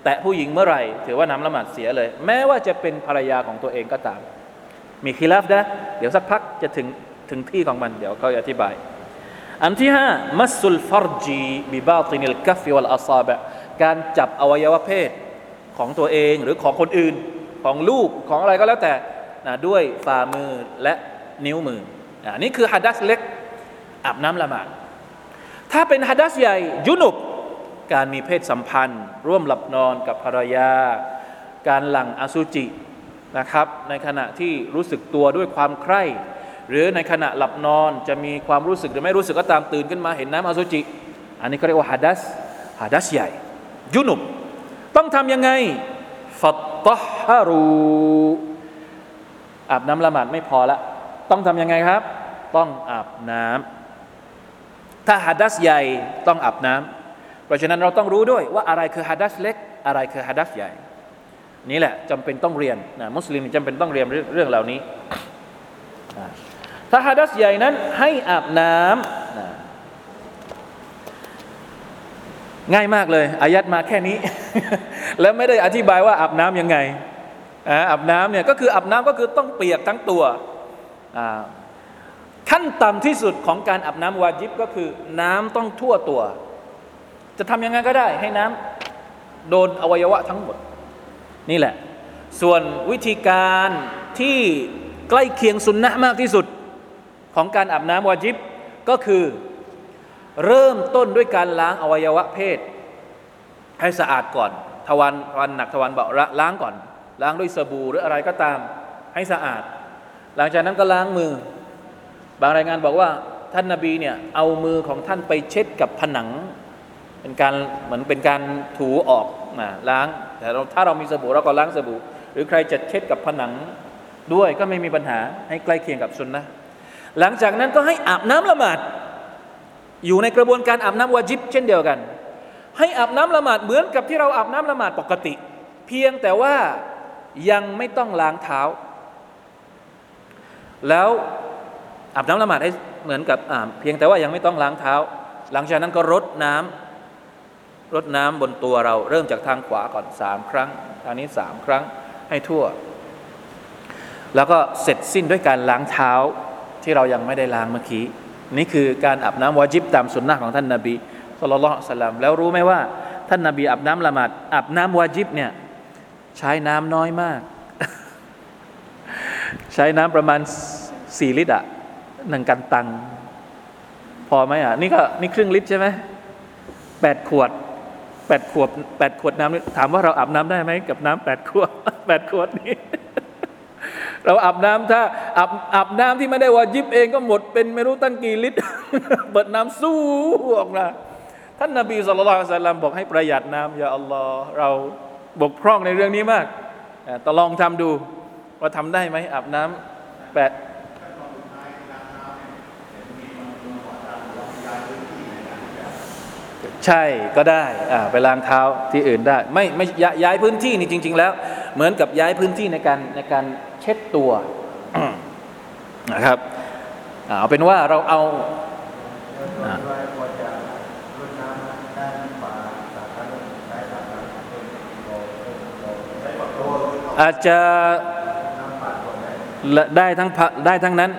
แตะผู้หญิงเมื่อไหร่ ถือว่าน้ำละหมาดเสียเลย แม้ว่าจะเป็นภรรยาของตัวเองก็ตาม มีคีลาฟนะเดี๋ยวสักพักจะถึงถึงที่ของมันเดี๋ยวเขาอธิบาย อันที่ห้ามัสซุลฟารจีบิบาตินิลกัฟวัลอาซาบะการจับอวัยวะเพศ ของตัวเองหรือของคนอื่นของลูกของอะไรก็แล้วแต่นะด้วยฝ่ามือและนิ้วมืออันนี้คือฮัดัสเล็กอาบน้ำละหมาดถ้าเป็นฮัดัสใหญ่ยุนุบการมีเพศสัมพันธ์ ร่วมหลับนอนกับภรรยา การหลั่งอสุจินะครับ ในขณะที่รู้สึกตัวด้วยความใคร่หรือในขณะหลับนอนจะมีความรู้สึกหรือไม่รู้สึกก็ตามตื่นขึ้นมาเห็นน้ำอสุจิ อันนี้เขาเรียกว่าฮัดัสฮัดัสใหญ่ยุนุบ ต้องทำยังไงฟัตตฮารูอาบน้ำละหมาดไม่พอละ ต้องทำยังไงครับ ต้องอาบน้ำถ้าฮัดัสใหญ่ต้องอาบน้ำเพราะฉะนั้นเราต้องรู้ด้วยว่าอะไรคือฮัดัสเล็ก อะไรคือฮัดัสใหญ่ นี่แหละจำเป็นต้องเรียนนะมุสลิมจำเป็นต้องเรียนเรื่องเหล่านี้ ถ้าฮัดัสใหญ่นั้นให้อาบน้ำนะ ง่ายมากเลยอายัดมาแค่นี้ แล้วไม่ได้อธิบายว่าอาบน้ำยังไงอาบน้ำเนี่ยก็คืออาบน้ำก็คือต้องเปียกทั้งตัวขั้นต่ำที่สุดของการอาบน้ำวาจิบก็คือน้ำต้องทั่วตัว จะทำยังไงก็ได้ ให้น้ำโดนอวัยวะทั้งหมด นี่แหละ ส่วนวิธีการที่ใกล้เคียงสุนนะมากที่สุดของการอาบน้ำวาจิบก็คือ เริ่มต้นด้วยการล้างอวัยวะเพศ ให้สะอาดก่อนทวารทวารหนักทวารเบาล้างก่อน ล้างด้วยสบู่หรืออะไรก็ตามให้สะอาด หลังจากนั้นก็ล้างมือ บางรายงานบอกว่าท่านนาบีเนี่ยเอามือของท่านไปเช็ดกับผนัง เป็นการเหมือนเป็นการถูออกนะล้าง แต่ถ้าเรามีสบู่เราก็ล้างสบู่ หรือใครจะเช็ดกับผนังด้วยก็ไม่มีปัญหาให้ใกล้เคียงกับสุนนะหลังจากนั้นก็ให้อาบน้ำละหมาด อยู่ในกระบวนการอาบน้ำวาจิบเช่นเดียวกัน ให้อาบน้ำละหมาดเหมือนกับที่เราอาบน้ำละหมาดปกติ เพียงแต่ว่ายังไม่ต้องล้างเท้า แล้วอาบน้ำละหมาดให้เหมือนกับอาบเพียงแต่ว่ายังไม่ต้องล้างเท้า หลังจากนั้นก็รดน้ำรดน้ำบนตัวเราเริ่มจากทางขวาก่อนสามครั้งทางนี้สามครั้งให้ทั่ว แล้วก็เสร็จสิ้นด้วยการล้างเท้าที่เรายังไม่ได้ล้างเมื่อกี้ นี่คือการอาบน้ำวาจิบตามสุนนะของท่านนาบีสุลต่านสลลัมแล้วรู้ไหมว่า ท่านนาบีอาบน้ำละหมาดอาบน้ำวาจิบเนี่ยใช้น้ำน้อยมาก ใช้น้ำประมาณสี่ลิตรอะหนึ่งกันตัง พอไหมอะนี่ก็นี่ครึ่งลิตรใช่ไหมแปดขวดแปดขวดแปดขวดน้ำถามว่าเราอาบน้ำได้ไหมกับน้ำแปดขวดแปดขวดนี้ เราอาบน้ำถ้าอาบอาบน้ำที่ไม่ได้วาจิบเองก็หมดเป็นไม่รู้ตั้งกี่ลิตร เปิดน้ำสู้ออกมาท่านนบีสุลต่านลัมบอกให้ประหยัดน้ำอย่าอัลลอฮ์เราบกพร่องในเรื่องนี้มากแต่ลองทำดูว่าทำได้ไหมอาบน้ำแปดใช่ก็ได้ไปล้างเท้าที่อื่นได้ ไม่ไม่ย้ายพื้นที่นี่จริง ๆ แล้ว เหมือนกับย้ายพื้นที่ในการในการเช็ดตัวนะครับเอาเป็นว่าเราเอาอาจจะได้ทั้งได้ทั้งนั้น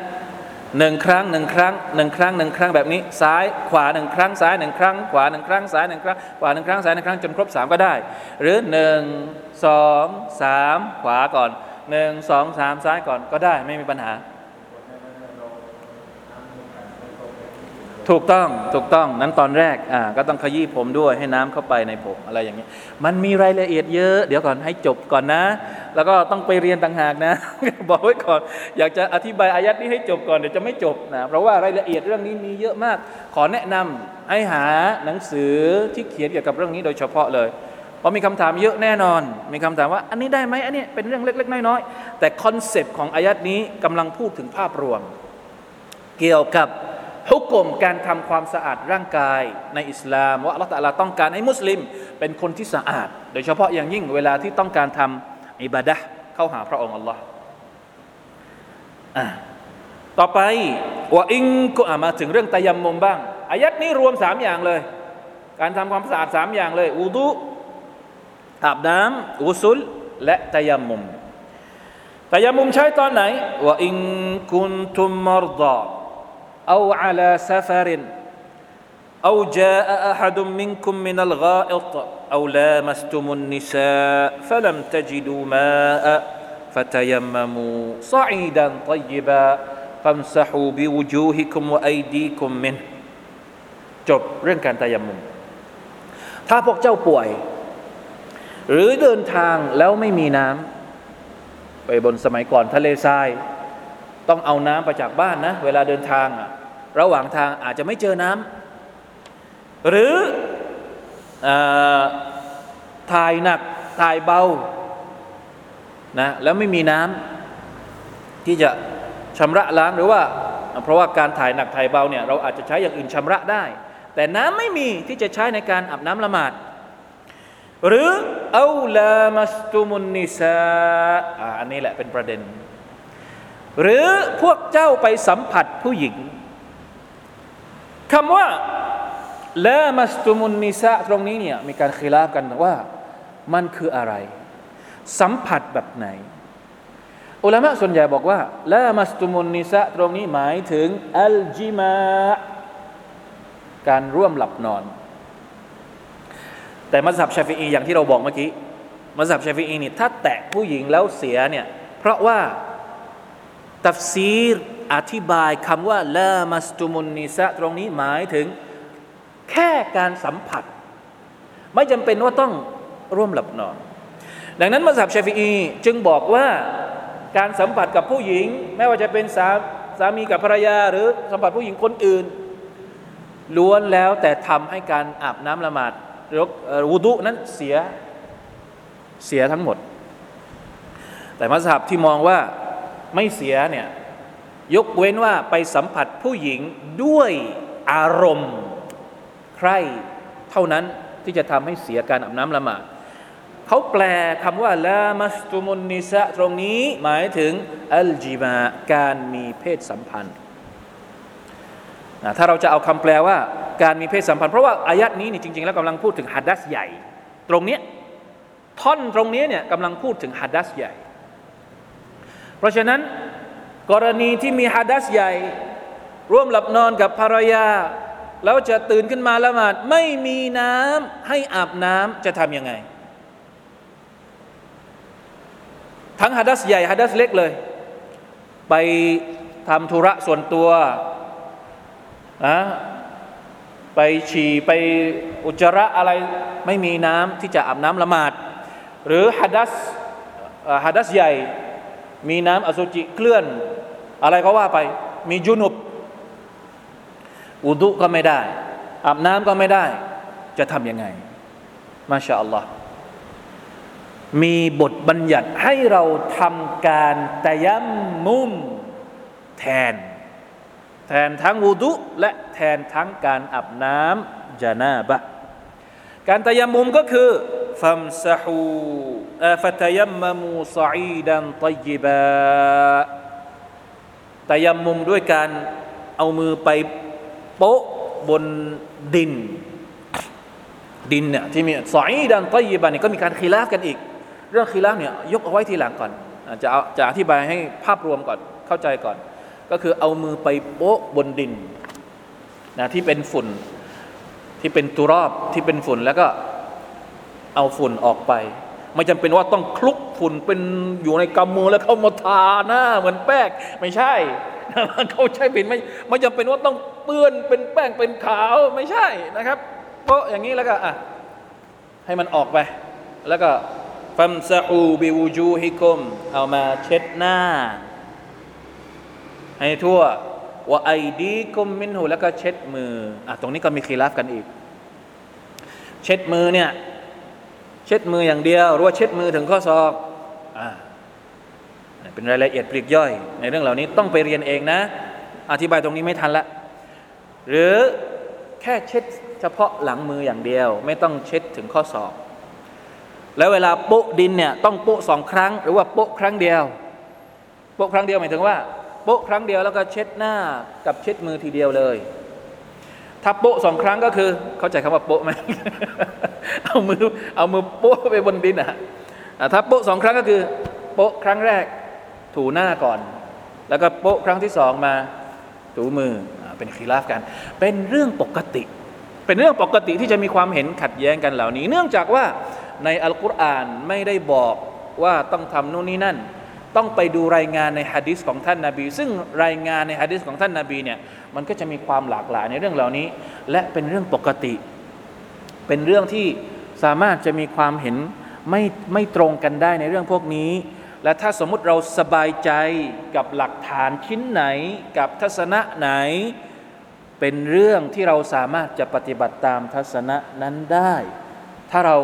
หนึ่งครั้งหนึ่งครั้งหนึ่งครั้งหนึ่งครั้งแบบนี้ ซ้ายขวาหนึ่งครั้งซ้ายหนึ่งครั้งขวาหนึ่งครั้งซ้ายหนึ่งครั้งขวาหนึ่งครั้งซ้ายหนึ่งครั้งจนครบสามก็ได้ หรือหนึ่งสองสามขวาก่อนหนึ่งสองสามซ้ายก่อนก็ได้ไม่มีปัญหา ถูกต้องถูกต้องนั้นตอนแรกอ่าก็ต้องขยี้ผมด้วยให้น้ำเข้าไปในผมอะไรอย่างนี้ มันมีรายละเอียดเยอะ เดี๋ยวก่อนให้จบก่อนนะ แล้วก็ต้องไปเรียนต่างหากนะ บอกไว้ก่อน อยากจะอธิบายอายัดนี้ให้จบก่อนเดี๋ยวจะไม่จบนะเพราะว่ารายละเอียดเรื่องนี้มีเยอะมาก ขอแนะนำให้หาหนังสือที่เขียนเกี่ยวกับเรื่องนี้โดยเฉพาะเลยเพราะมีคำถามเยอะแน่นอน มีคำถามว่า อันนี้ได้ไหมอันนี้เป็นเรื่องเล็ก ๆ น้อยๆแต่คอนเซปต์ของอายัดนี้กำลังพูดถึงภาพรวม เกี่ยวกับ ฮุกกลมการทำความสะอาดร่างกายในอิสลามว่าอัลลอฮฺตะลาต้องการให้มุสลิมเป็นคนที่สะอาด โดยเฉพาะอย่างยิ่งเวลาที่ต้องการทำอิบาดะเข้าหาพระองค์อัลลอฮ์ต่อไปว่าอิงก็มาถึงเรื่องตะยมมุมบ้างอายัดนี้รวมสามอย่างเลย การทำความสะอาดสามอย่างเลยอูดุอาบน้ำอุซุล และตะยมมุมตะยมมุมใช้ตอนไหนว่าอิงคุนทุมมรดา أو على سفر أو جاء أحد منكم من الغائط أو لامستم النساء فلم تجدوا ماء فتيمموا صعيدا طيبا فامسحوا بوجوهكم وأيديكم منه จบเรื่องการตายมุมถ้าพวกเจ้าป่วย หรือเดินทางแล้วไม่มีน้ำไปบนสมัยก่อนทะเลทราย ต้องเอาน้ำไปจากบ้านนะ เวลาเดินทางอะระหว่างทางอาจจะไม่เจอน้ำหรืออถ่ายหนักถ่ายเบานะแล้วไม่มีน้ำที่จะชำระล้างหรือว่า เพราะว่าการถ่ายหนักถ่ายเบาเนี่ยเราอาจจะใช้อย่างอื่นชำระได้ แต่น้ำไม่มีที่จะใช้ในการอาบน้ำละหมาด หรือเอาลามัสตุมุนนิซาอันนี้แหละเป็นประเด็น หรือพวกเจ้าไปสัมผัสผู้หญิงคำว่าละมัสตุมุนนิสะตรงนี้เนี่ยมีการคิลาบกันว่ามันคืออะไร สัมผัสแบบไหน อุลามะส่วนใหญ่บอกว่าละมัสตุมุนนิสะตรงนี้หมายถึงอัลจิมาการร่วมหลับนอน แต่มัสยิดชาฟีอีอย่างที่เราบอกเมื่อกี้มัสยิดชาฟีอีนี่ถ้าแตะผู้หญิงแล้วเสียเนี่ยเพราะว่า ตัฟซีรอธิบายคำว่าละมัสตุมุนนิสะตรงนี้หมายถึง แค่การสัมผัส ไม่จำเป็นว่าต้องร่วมหลับนอน ดังนั้นมัสยิดชาฟีอีจึงบอกว่าการสัมผัสกับผู้หญิง ไม่ว่าจะเป็นสาสามีกับภรรยา หรือสัมผัสผู้หญิงคนอื่น ล้วนแล้วแต่ทำให้การอาบน้ำละหมาดหรือวุดุนั้นเสียเสียทั้งหมด แต่มัสยิดที่มองว่า ไม่เสียเนี่ยยกเว้นว่าไปสัมผัสผู้หญิงด้วยอารมณ์ใครเท่านั้นที่จะทำให้เสียการอาบน้ำละหมาดเขาแปลคำว่าละมัสตุมุนนิสะตรงนี้หมายถึงอัลจิมาการมีเพศสัมพันธ์ถ้าเราจะเอาคำแปลว่าการมีเพศสัมพันธ์ เพราะว่าอายัดนี้นี่จริง ๆ แล้วกำลังพูดถึงฮัดดัสใหญ่ ตรงนี้ท่อนตรงนี้เนี่ยกำลังพูดถึงฮัดดัสใหญ่ เพราะฉะนั้นกรณีที่มีฮัดัสใหญ่ ร่วมหลับนอนกับภรรยา แล้วจะตื่นขึ้นมาละหมาดไม่มีน้ำให้อาบน้ำจะทำยังไง ทั้งฮัดัสใหญ่ฮัดัสเล็กเลย ไปทำธุระส่วนตัวนะไปฉี่ไปอุจจาระอะไรไม่มีน้ำที่จะอาบน้ำละหมาด หรือฮัดัสฮัดัสใหญ่ มีน้ำอสุจิเคลื่อน อะไรก็ว่าไป มีจุนุบอุดุก็ไม่ได้ อาบน้ำก็ไม่ได้ จะทำยังไง มาชาอัลลอฮ์มีบทบัญญัติให้เราทำการตะยัมมุมแทน แทนทั้งวูดุและแทนทั้งการอาบน้ำจานาบะ การตะยัมมุมก็คือ ฟัมซะฮูฟัตยัมมมูซอีดันตยิบะตยัมมุมด้วยการเอามือไปโปะบนดิน ดินเนี่ยที่มี صعيدا طيبا นี่ก็มีการคีลาฟกันอีก เรื่องคีลาฟเนี่ยยกเอาไว้ทีหลังก่อนจะเอาจะอธิบายให้ภาพรวมก่อนเข้าใจก่อน ก็คือเอามือไปโปะบนดินนะที่เป็นฝุ่นที่เป็นตุรอบที่เป็นฝุ่นแล้วก็ เอาฝุ่นออกไป ไม่จำเป็นว่าต้องคลุกฝุ่นเป็นอยู่ในกำมือแล้วเข้ามาทาหน้าเหมือนแป้งไม่ใช่เขาใช้เป็นไม่ไม่จำเป็นว่าต้องเปื้อนเป็นแป้งเป็นขาวไม่ใช่นะครับเพราะอย่างนี้แล้วก็อะให้มันออกไป แล้วก็ฟัมซาอูบิวูจูฮิคุมเอามาเช็ดหน้า ให้ทั่วว่าไอดีกุมมินหูแล้วก็เช็ดมืออะตรงนี้ก็มีคีราฟกันอีก เช็ดมือเนี่ย เช็ดมืออย่างเดียว หรือว่าเช็ดมือถึงข้อศอกอ่าเป็นรายละเอียดปลีกย่อย ในเรื่องเหล่านี้ต้องไปเรียนเองนะ อธิบายตรงนี้ไม่ทันละ หรือแค่เช็ดเฉพาะหลังมืออย่างเดียว ไม่ต้องเช็ดถึงข้อศอก แล้วเวลาโปะดินเนี่ยต้องโปะสองครั้ง หรือว่าโปะครั้งเดียว โปะครั้งเดียวหมายถึงว่าโปะครั้งเดียวแล้วก็เช็ดหน้ากับเช็ดมือทีเดียวเลย ถ้าโปะสองครั้งก็คือ เข้าใจคำว่าโปะไหมเอามือเอามือโปะไปบนดินอะถ้าโปะสองครั้งก็คือ โปะครั้งแรกถูหน้าก่อน แล้วก็โปะครั้งที่สองมาถูมือเป็นคีราฟกัน เป็นเรื่องปกติ เป็นเรื่องปกติที่จะมีความเห็นขัดแย้งกันเหล่านี้ เนื่องจากว่าในอัลกุรอานไม่ได้บอกว่าต้องทำนู่นนี่นั่น ต้องไปดูรายงานในฮะดิษของท่านนาบี ซึ่งรายงานในฮะดิษของท่านนาบีเนี่ยมันก็จะมีความหลากหลายในเรื่องเหล่านี้ และเป็นเรื่องปกติ เป็นเรื่องที่สามารถจะมีความเห็นไม่ไม่ตรงกันได้ในเรื่องพวกนี้ และถ้าสมมุติเราสบายใจกับหลักฐานชิ้นไหน กับทัศนะไหน เป็นเรื่องที่เราสามารถจะปฏิบัติตามทัศนะนั้นได้ ถ้าเรา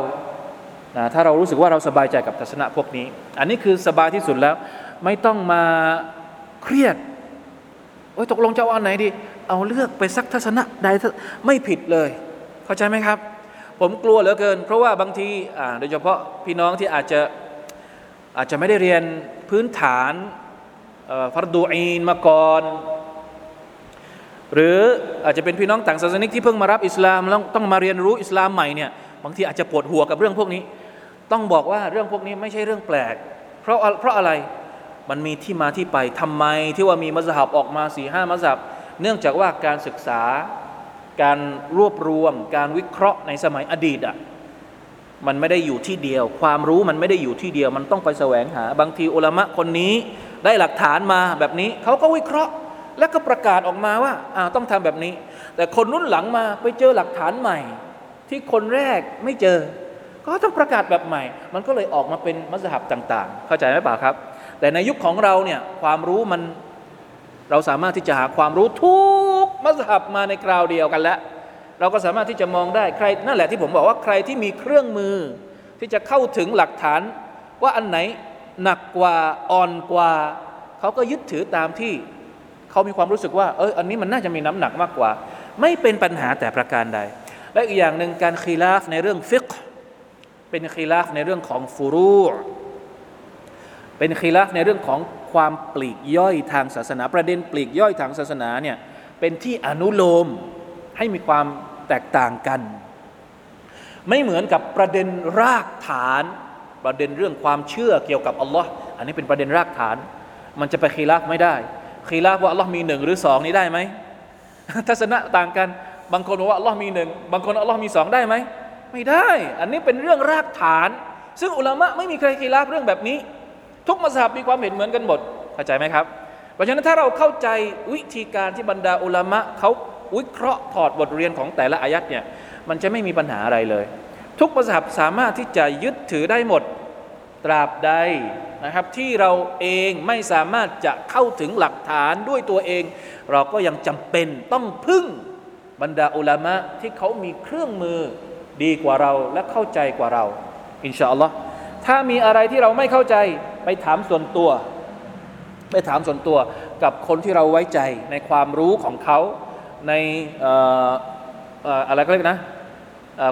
นะถ้าเรารู้สึกว่าเราสบายใจกับทัศนะพวกนี้ อันนี้คือสบายที่สุดแล้ว ไม่ต้องมาเครียดโอ้ยตกลงจะเอาอันไหนดี เอาเลือกไปสักทัศนะใดไม่ผิดเลย เข้าใจไหมครับ ผมกลัวเหลือเกิน เพราะว่าบางทีโดยเฉพาะพี่น้องที่อาจจะอาจจะไม่ได้เรียนพื้นฐานฟัรดูอีนมาก่อน หรืออาจจะเป็นพี่น้องต่างศาสนิกที่เพิ่งมารับอิสลามแล้วต้องมาเรียนรู้อิสลามใหม่เนี่ย บางทีอาจจะปวดหัวกับเรื่องพวกนี้ ต้องบอกว่าเรื่องพวกนี้ไม่ใช่เรื่องแปลก เพราะเพราะอะไรมันมีที่มาที่ไปทำไมที่ว่ามีมัสฮับออกมาสี่ห้ามัสฮับเนื่องจากว่าการศึกษาการรวบรวม การวิเคราะห์ในสมัยอดีตอะมันไม่ได้อยู่ที่เดียว ความรู้มันไม่ได้อยู่ที่เดียว มันต้องไปแสวงหา บางทีอุลามะคนนี้ได้หลักฐานมาแบบนี้เขาก็วิเคราะห์ แล้วก็ประกาศออกมาว่าต้องทำแบบนี้ แต่คนรุ่นหลังมาไปเจอหลักฐานใหม่ ที่คนแรกไม่เจอ ก็ต้องประกาศแบบใหม่ มันก็เลยออกมาเป็นมัสยิดต่าง ๆ เข้าใจไหมป่าครับ แต่ในยุคของเราเนี่ยความรู้มันเราสามารถที่จะหาความรู้ทุกมัสยิดมาในคราวเดียวกันแล้วเราก็สามารถที่จะมองได้ใครนั่นแหละที่ผมบอกว่าใครที่มีเครื่องมือ ที่จะเข้าถึงหลักฐาน ว่าอันไหนหนักกว่าอ่อนกว่าเขาก็ยึดถือตามที่เขามีความรู้สึกว่าเอออันนี้มันน่าจะมีน้ำหนักมากกว่า ไม่เป็นปัญหาแต่ประการใด และอีกอย่างหนึ่งการคีลาฟในเรื่องฟิกเป็นคีลาฟในเรื่องของฟูรูเป็นคีลาฟในเรื่องของความปลีกย่อยทางศาสนา ประเด็นปลีกย่อยทางศาสนาเนี่ยเป็นที่อนุโลมให้มีความแตกต่างกัน ไม่เหมือนกับประเด็นรากฐาน ประเด็นเรื่องความเชื่อเกี่ยวกับอัลลอฮ์อันนี้เป็นประเด็นรากฐาน มันจะไปคีลาฟไม่ได้คีลาฟว่าอัลลอฮ์มีหนึ่งหรือสองนี้ได้ไหมทัศนะต่างกัน บางคนบอกว่าอัลลอฮ์มีหนึ่งบางคนอัลลอฮ์มีสองได้ไหมไม่ได้ อันนี้เป็นเรื่องรากฐาน ซึ่งอุลามะไม่มีใครคีราบเรื่องแบบนี้ ทุกมัสยิดมีความเห็นเหมือนกันหมดเข้าใจไหมครับ เพราะฉะนั้นถ้าเราเข้าใจวิธีการที่บรรดาอุลามะเขาวิเคราะห์ถอดบทเรียนของแต่ละอายัดเนี่ยมันจะไม่มีปัญหาอะไรเลย ทุกมัสยิดสามารถที่จะยึดถือได้หมดตราบใดนะครับที่เราเองไม่สามารถจะเข้าถึงหลักฐานด้วยตัวเอง เราก็ยังจำเป็นต้องพึ่ง บรรดาอุลามะที่เขามีเครื่องมือดีกว่าเราและเข้าใจกว่าเรา อินชาอัลลอฮ์ถ้ามีอะไรที่เราไม่เข้าใจไปถามส่วนตัว ไปถามส่วนตัวกับคนที่เราไว้ใจในความรู้ของเขาในอะไรก็เรียกนะ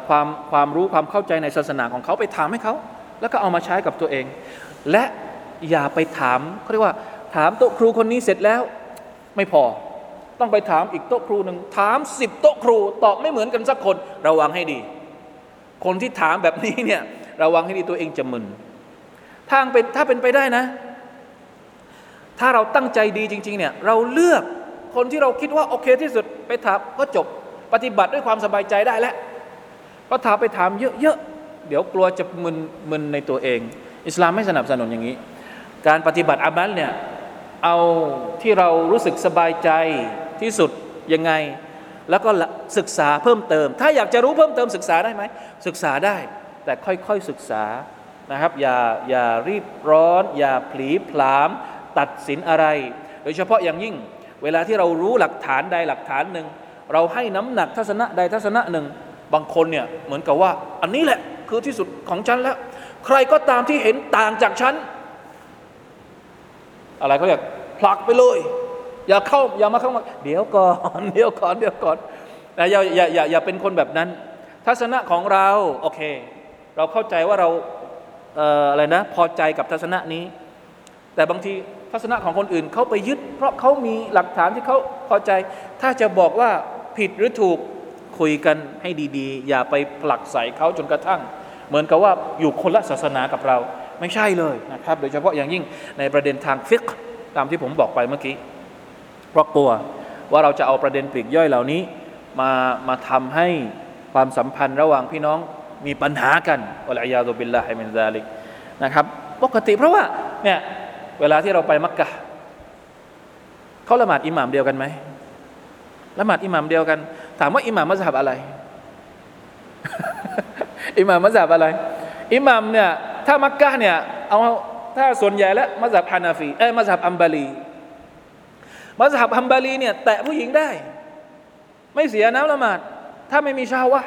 ความความรู้ความเข้าใจในศาสนาของเขาไปถามให้เขา แล้วก็เอามาใช้กับตัวเอง และอย่าไปถามเขาเรียกว่า ถามโต๊ะครูคนนี้เสร็จแล้วไม่พอ ต้องไปถามอีกโต๊ะครูหนึ่งถามสิบโต๊ะครูตอบไม่เหมือนกันสักคนระวังให้ดี คนที่ถามแบบนี้เนี่ยระวังให้ดีตัวเองจะมึนทางเป็นถ้าเป็นไปได้นะ ถ้าเราตั้งใจดีจริง ๆ เนี่ย เราเลือกคนที่เราคิดว่าโอเคที่สุดไปถามก็จบปฏิบัติด้วยความสบายใจได้แล้วก็ถามไปถามเยอะๆเดี๋ยวกลัวจะมึนมึนในตัวเอง อิสลามไม่สนับสนุนอย่างนี้ การปฏิบัติอามัลเนี่ยเอาที่เรารู้สึกสบายใจ ที่สุดยังไง แล้วก็ศึกษาเพิ่มเติม ถ้าอยากจะรู้เพิ่มเติมศึกษาได้ไหมศึกษาได้ แต่ค่อยๆศึกษานะครับ อย่าอย่ารีบร้อน อย่าผลีผลาม ตัดสินอะไร โดยเฉพาะอย่างยิ่ง เวลาที่เรารู้หลักฐานใดหลักฐานหนึ่งเราให้น้ำหนักทัศนะใดทัศนะหนึ่ง บางคนเนี่ยเหมือนกับว่า อันนี้แหละคือที่สุดของฉันแล้ว ใครก็ตามที่เห็นต่างจากฉัน อะไรเขาเรียกผลักไปเลย อย่าเข้าอย่ามาเข้ามาเดี๋ยวก่อนเดี๋ยวก่อนเดี๋ยวก่อนนะอย่าอย่าอย่าอย่าเป็นคนแบบนั้น ทัศนะของเราโอเค เราเข้าใจว่าเราอะไรนะ พอใจกับทัศนะนี้ แต่บางทีทัศนะของคนอื่นเขาไปยึด เพราะเขามีหลักฐานที่เขาพอใจ ถ้าจะบอกว่าผิดหรือถูกคุยกันให้ดีๆ อย่าไปผลักใส่เขาจนกระทั่ง เหมือนกับว่าอยู่คนละศาสนากับเรา ไม่ใช่เลยนะครับ โดยเฉพาะอย่างยิ่งในประเด็นทางฟิกตามที่ผมบอกไปเมื่อกี้ ราะกลัวว่าเราจะเอาประเด็นปลีกย่อยเหล่านี้ มามาทำให้ความสัมพันธ์ระหว่างพี่น้องมีปัญหากันอัลอยาตุบิลลาฮิมินซาลิกนะครับ ปกติเพราะว่าเนี่ยเวลาที่เราไปมักกะเขาละหมาดอิหมามเดียวกันไหมละหมาดอิหมามเดียวกัน ถามว่าอิหมามมัสยิดอะไร อิหมามมัสยิดอะไร อิหมามเนี่ยถ้ามักกะเนี่ยเอาถ้าส่วนใหญ่แล้วมัสยิดฮานาฟีเอ้มัสยิดอัมบาลี มัสยิดอัมบาลีเนี่ยแตะผู้หญิงได้ ไม่เสียน้ำละหมาด ถ้าไม่มีชาวะ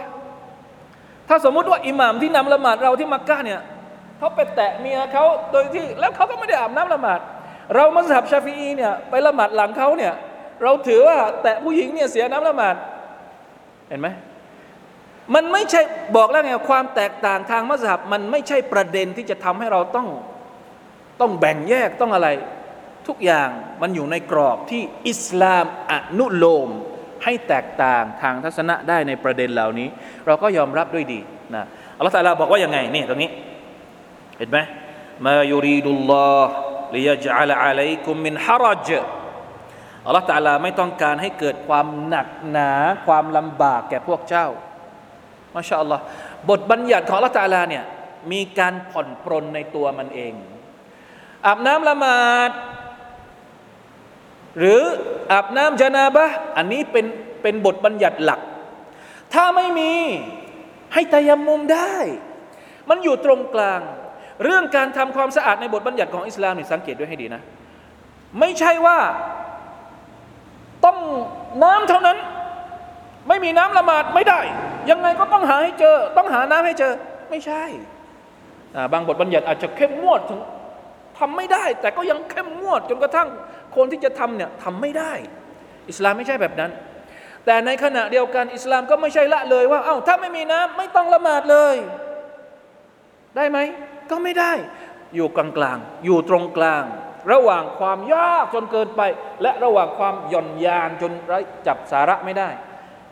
ถ้าสมมุติว่าอิหม่ามที่นำละหมาดเราที่มักกะเนี่ยเขาไปแตะเมียเขาโดยที่แล้วเขาก็ไม่ได้อาบน้ำละหมาด เรามัสยิดชาฟีอีเนี่ยไปละหมาดหลังเขาเนี่ยเราถือว่าแตะผู้หญิงเนี่ยเสียน้ำละหมาดเห็นไหมมันไม่ใช่บอกแล้วไงความแตกต่างทางมัสยิดมันไม่ใช่ประเด็นที่จะทำให้เราต้องต้องแบ่งแยกต้องอะไร ทุกอย่างมันอยู่ในกรอบที่อิสลามอนุโลม ให้แตกต่างทางทัศนะได้ในประเด็นเหล่านี้ เราก็ยอมรับด้วยดีนะอัลลอฮฺตาลาบอกว่ายังไงนี่ตรงนี้เห็นไหมมายูรีดุลลอฮ์ลิยจัลอะลัยกุมมินฮารจอัลลอฮฺตาลาไม่ต้องการให้เกิดความหนักหนาความลำบากแก่พวกเจ้ามาชาอัลลอฮ์บทบัญญัติของอัลลอฮฺตาลาเนี่ยมีการผ่อนปรนในตัวมันเองอาบน้ำละหมาด หรืออาบน้ำจานาบะอันนี้เป็นเป็นบทบัญญัติหลัก ถ้าไม่มีให้ตายมุมได้ มันอยู่ตรงกลาง เรื่องการทำความสะอาดในบทบัญญัติของอิสลามนี่สังเกตด้วยให้ดีนะ ไม่ใช่ว่าต้องน้ำเท่านั้น ไม่มีน้ำละหมาดไม่ได้ ยังไงก็ต้องหาให้เจอ ต้องหาน้ำให้เจอ ไม่ใช่ บางบทบัญญัติอาจจะเข้มงวดถึงทำไม่ได้ แต่ก็ยังเข้มงวดจนกระทั่ง คนที่จะทำเนี่ยทำไม่ได้ อิสลามไม่ใช่แบบนั้น แต่ในขณะเดียวกันอิสลามก็ไม่ใช่ละเลยว่าเอา้าถ้าไม่มีน้ำไม่ต้องละหมาดเลย ได้ไหมก็ไม่ได้ อยู่กลางๆอยู่ตรงกลาง ระหว่างความยากจนเกินไป และระหว่างความหย่อนยานจนไร้จับสาระไม่ได้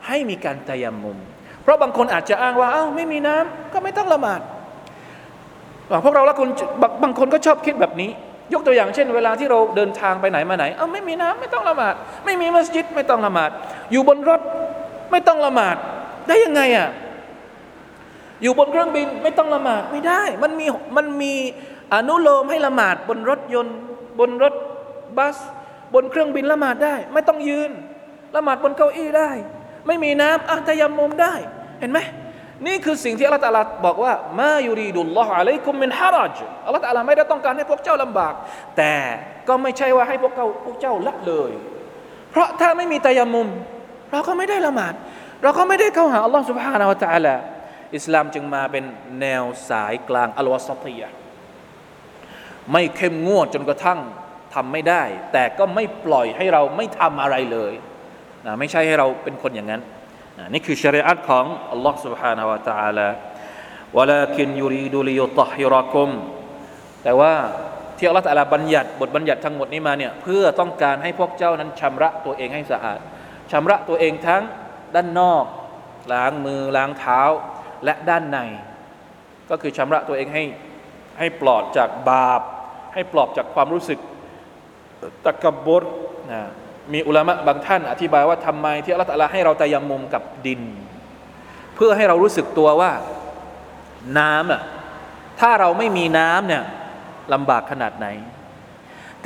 ให้มีการตยมุม เพราะบางคนอาจจะอ้างว่าเอา้าไม่มีน้ำก็ไม่ต้องละหมาดพวกเราละคนบางคนก็ชอบคิดแบบนี้ ยกตัวอย่างเช่น เวลาที่เราเดินทางไปไหนมาไหน เอาไม่มีน้ำไม่ต้องละหมาด ไม่มีมัสยิดไม่ต้องละหมาด อยู่บนรถไม่ต้องละหมาด ได้ยังไงอะอยู่บนเครื่องบินไม่ต้องละหมาดไม่ได้ มันมีมันมีอนุโลมให้ละหมาดบนรถยนต์ บนรถบัส บนเครื่องบินละหมาดได้ ไม่ต้องยืน ละหมาดบนเก้าอี้ได้ ไม่มีน้ำอะทยมมุมได้ เห็นไหม นี่คือสิ่งที่อัลลอฮฺบอกว่ามายูรีดุลลอฮฺอะลัยกุมมินฮารอจอัลลอฮฺไม่ได้ต้องการให้พวกเจ้าลำบาก แต่ก็ไม่ใช่ว่าให้พวกเข้าพวกเจ้าละเลย เพราะถ้าไม่มีตายมุม เราก็ไม่ได้ละหมาด เราก็ไม่ได้เข้าหาอัลลอฮฺสุบฮานาวะตะอัลาอิสลามจึงมาเป็นแนวสายกลางอัลวาสตียะไม่เข้มงวดจนกระทั่งทำไม่ได้ แต่ก็ไม่ปล่อยให้เราไม่ทำอะไรเลยนะไม่ใช่ให้เราเป็นคนอย่างนั้น นะนี่คือชริอัตของอัลลอฮ์ سبحانه และ تعالى ولكن يريد ليطهركم แต่ว่าที่อัลลอฮฺตะลาบัญญัติบทบัญญัติทั้งหมดนี้มาเนี่ยเพื่อต้องการให้พวกเจ้านั้นชำระตัวเองให้สะอาดชำระตัวเองทั้งด้านนอก ล้างมือล้างเท้าและด้านใน ก็คือชำระตัวเองให้ให้ปลอดจากบาป ให้ปลอดจากความรู้สึกตะกบดนะ มีอุลามะบางท่านอธิบายว่าทำไมที่อัลลอฮฺตะลาให้เราตะยมุมกับดิน เพื่อให้เรารู้สึกตัวว่าน้ำอะถ้าเราไม่มีน้ำเนี่ยลำบากขนาดไหน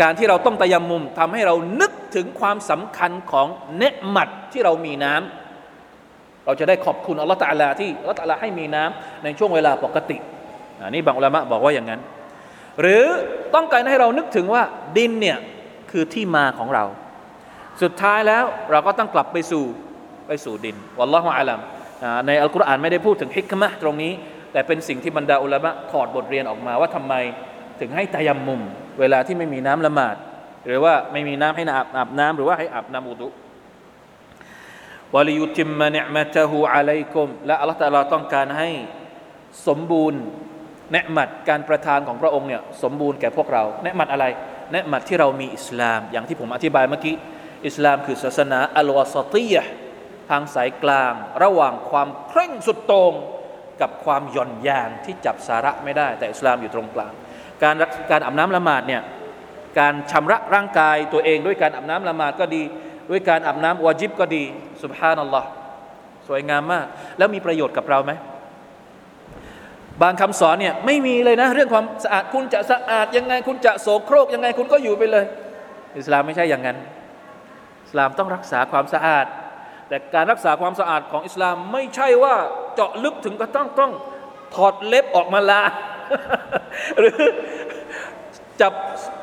การที่เราต้องตะยมุมทำให้เรานึกถึงความสำคัญของเนืหมัดที่เรามีน้ำเราจะได้ขอบคุณอัลลอฮฺตาลาที่อัลลอฮฺตาลาให้มีน้ำในช่วงเวลาปกติอันนี้บางอุลามะบอกว่าอย่างนั้น หรือต้องการให้เรานึกถึงว่าดินเนี่ยคือที่มาของเรา สุดท้ายแล้วเราก็ต้องกลับไปสู่ไปสู่ดินวัลลอฮฺอาลัมในอัลกุรอานไม่ได้พูดถึงฮิกมะตรงนี้ แต่เป็นสิ่งที่บรรดาอุลามะถอดบทเรียนออกมาว่าทำไมถึงให้ตายมมุม เวลาที่ไม่มีน้ำละหมาด หรือว่าไม่มีน้ำให้อาบอาบน้ำหรือว่าให้อาบน้ำอุดุวลิยุติมมะเนมะตะฮูอะลัยกุมและอัลลอฮฺตะลาต้องการให้สมบูรณ์เนืมัดการประทานของพระองค์เนี่ยสมบูรณ์แก่พวกเราเนืมัดอะไรเนืมัดที่เรามีอิสลาม อย่างที่ผมอธิบายเมื่อกี้ อิสลามคือศาสนาอัลวาสตียทางสายกลาง ระหว่างความเคร่งสุดโต่งกับความหย่อนยานที่จับสาระไม่ได้ แต่อิสลามอยู่ตรงกลาง การการอาบน้ำละหมาดเนี่ยการชำระร่างกายตัวเองด้วยการอาบน้ำละหมาดก็ดี ด้วยการอาบน้ำวาจิบก็ดีสุบฮานัลลอฮ์สวยงามมาก แล้วมีประโยชน์กับเราไหมบางคำสอนเนี่ยไม่มีเลยนะ เรื่องความสะอาดคุณจะสะอาดยังไง คุณจะโสโครกยังไงคุณก็อยู่ไปเลย อิสลามไม่ใช่อย่างนั้น สลามต้องรักษาความสะอาด แต่การรักษาความสะอาดของอิสลามไม่ใช่ว่าเจาะลึกถึงก็ต้องต้องถอดเล็บออกมาลาหรือจับ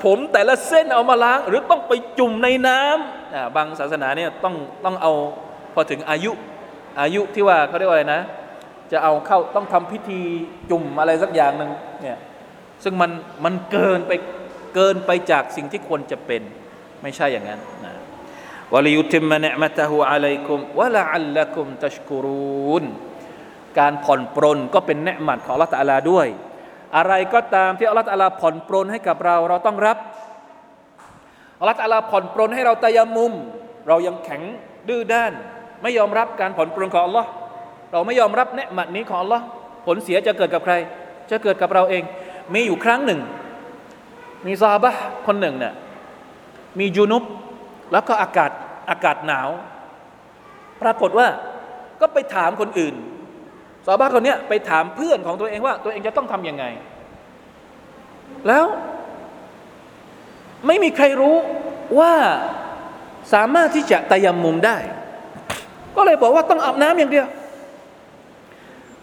ผมแต่ละเส้นเอามาล้าง หรือต้องไปจุ่มในน้ำบางศาสนาเนี่ยต้องต้องเอาพอถึงอายุอายุที่ว่าเขาเรียกว่าอะไรนะ จะเอาเข้าต้องทำพิธีจุ่มอะไรสักอย่างหนึ่งเนี่ยซึ่งมันมันเกินไปเกินไปจากสิ่งที่ควรจะเป็นไม่ใช่อย่างนั้นนะ วลิยุติมมะเนมะตะฮูอะลัยกุมวะละอัลลักุมตัชกุรูนการผ่อนปรนก็เป็นเนืหมัดของละตาลาด้วย อะไรก็ตามที่อัลลอฮฺตาลาผ่อนปรนให้กับเรา เราต้องรับอัลลอฮฺตาลาผ่อนปรนให้เราตายมุม เรายังแข็งดื้อด้าน ไม่ยอมรับการผ่อนปรนของอัลลอฮ์เราไม่ยอมรับเนืหมัดนี้ของอัลลอฮ์ผลเสียจะเกิดกับใคร จะเกิดกับเราเอง มีอยู่ครั้งหนึ่ง มีซาบะคนหนึ่งเนี่ยมียูนุบ แล้วก็อากาศอากาศหนาว ปรากฏว่าก็ไปถามคนอื่นซาบะคนนี้ไปถามเพื่อนของตัวเองว่า ตัวเองจะต้องทำยังไง แล้ว ไม่มีใครรู้ว่าสามารถที่จะตายมุมได้ ก็เลยบอกว่าต้องอาบน้ำอย่างเดียว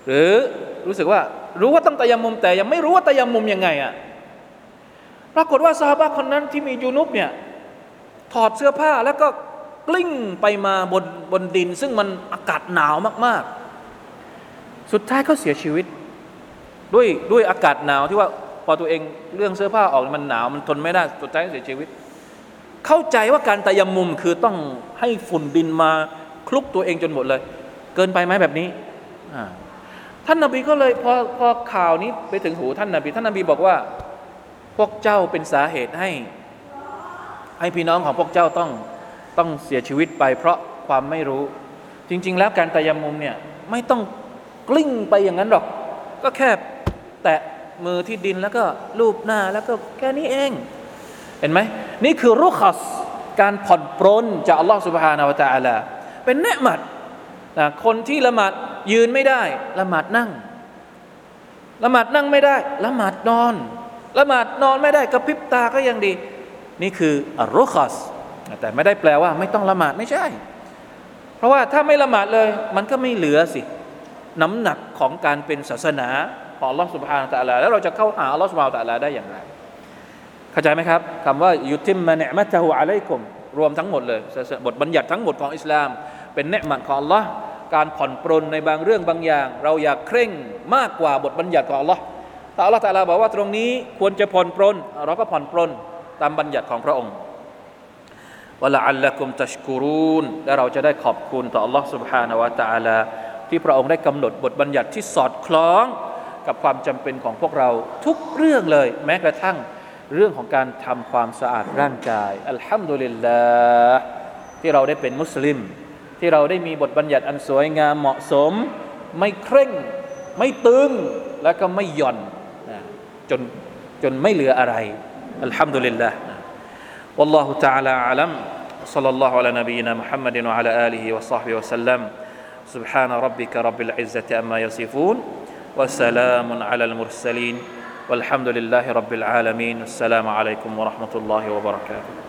หรือรู้สึกว่ารู้ว่าต้องตายมุมแต่ยังไม่รู้ว่าตายมุมยังไงอะ่ะปรากฏว่าซาบะคนนั้นที่มียูนุบเนี่ย ถอดเสื้อผ้าแล้วก็กลิ้งไปมาบนบนดิน ซึ่งมันอากาศหนาวมาก ๆ สุดท้ายก็เสียชีวิต ด้วยด้วยอากาศหนาวที่ว่าพอตัวเองเรื่องเสื้อผ้าออกมันหนาว มันทนไม่ได้สุดท้ายเสียชีวิต เข้าใจว่าการตายมุมคือต้องให้ฝุ่นดินมาคลุกตัวเองจนหมดเลย เกินไปไหมแบบนี้ท่านนาบีก็เลยพอพอข่าวนี้ไปถึงหูท่านนาบีท่านนาบีบอกว่า พวกเจ้าเป็นสาเหตุให้ ให้พี่น้องของพวกเจ้าต้องต้องเสียชีวิตไปเพราะความไม่รู้ จริง ๆ แล้วการตายมุมเนี่ยไม่ต้องกลิ้งไปอย่างนั้นหรอก ก็แค่แตะมือที่ดินแล้วก็ลูบหน้าแล้วก็แค่นี้เอง เห็นไหมนี่คือรุขัสการผ่อนปรนจากอัลลอฮฺสุบฮานาวะตะอาลาเป็นเนืหมัดนะคนที่ละหมาดยืนไม่ได้ ละหมาดนั่ง ละหมาดนั่งไม่ได้ ละหมาดนอน ละหมาดนอนไม่ได้กระพริบตาก็ยังดี นี่คืออรุขัสแต่ไม่ได้แปลว่า ไม่ต้องละหมาดไม่ใช่ เพราะว่าถ้าไม่ละหมาดเลย มันก็ไม่เหลือสิ น้ำหนักของการเป็นศาสนาของลอสุบฮานตะลาแล้วเราจะเข้าหาลอสุบฮานตะลาได้อย่างไรเข้าใจไหมครับคำว่ายุติมมาเนมัตะฮูอะลัยกุมรวมทั้งหมดเลยบทบัญญัติทั้งหมดของอิสลาม เป็นเนมัดของ Allah การผ่อนปรนในบางเรื่องบางอย่าง เราอยากเคร่งมากกว่าบทบัญญัติของ Allah แต่ Allah ตะลาบอกว่าตรงนี้ควรจะผ่อนปรน เราก็ผ่อนปรน ตามบัญญัติของพระองค์วะละอัลละกุมตัชกุรูนและเราจะได้ขอบคุณต่อ Allah سبحانه และ تعالى ที่พระองค์ได้กำหนดบทบัญญัติที่สอดคล้องกับความจำเป็นของพวกเราทุกเรื่องเลย แม้กระทั่งเรื่องของการทำความสะอาดร่างกายอัลฮัมดุลิลลาห์ที่เราได้เป็นมุสลิม ที่เราได้มีบทบัญญัติอันสวยงามเหมาะสม ไม่เคร่ง ไม่ตึง แล้วก็ไม่หย่อนจนจนไม่เหลืออะไร الحمد لله والله تعالى أعلم. صلى الله على نبينا محمد وعلى آله وصحبه وسلم. سبحان ربك رب العزة أما يصفون. وسلام على المرسلين. والحمد لله رب العالمين. السلام عليكم ورحمة الله وبركاته.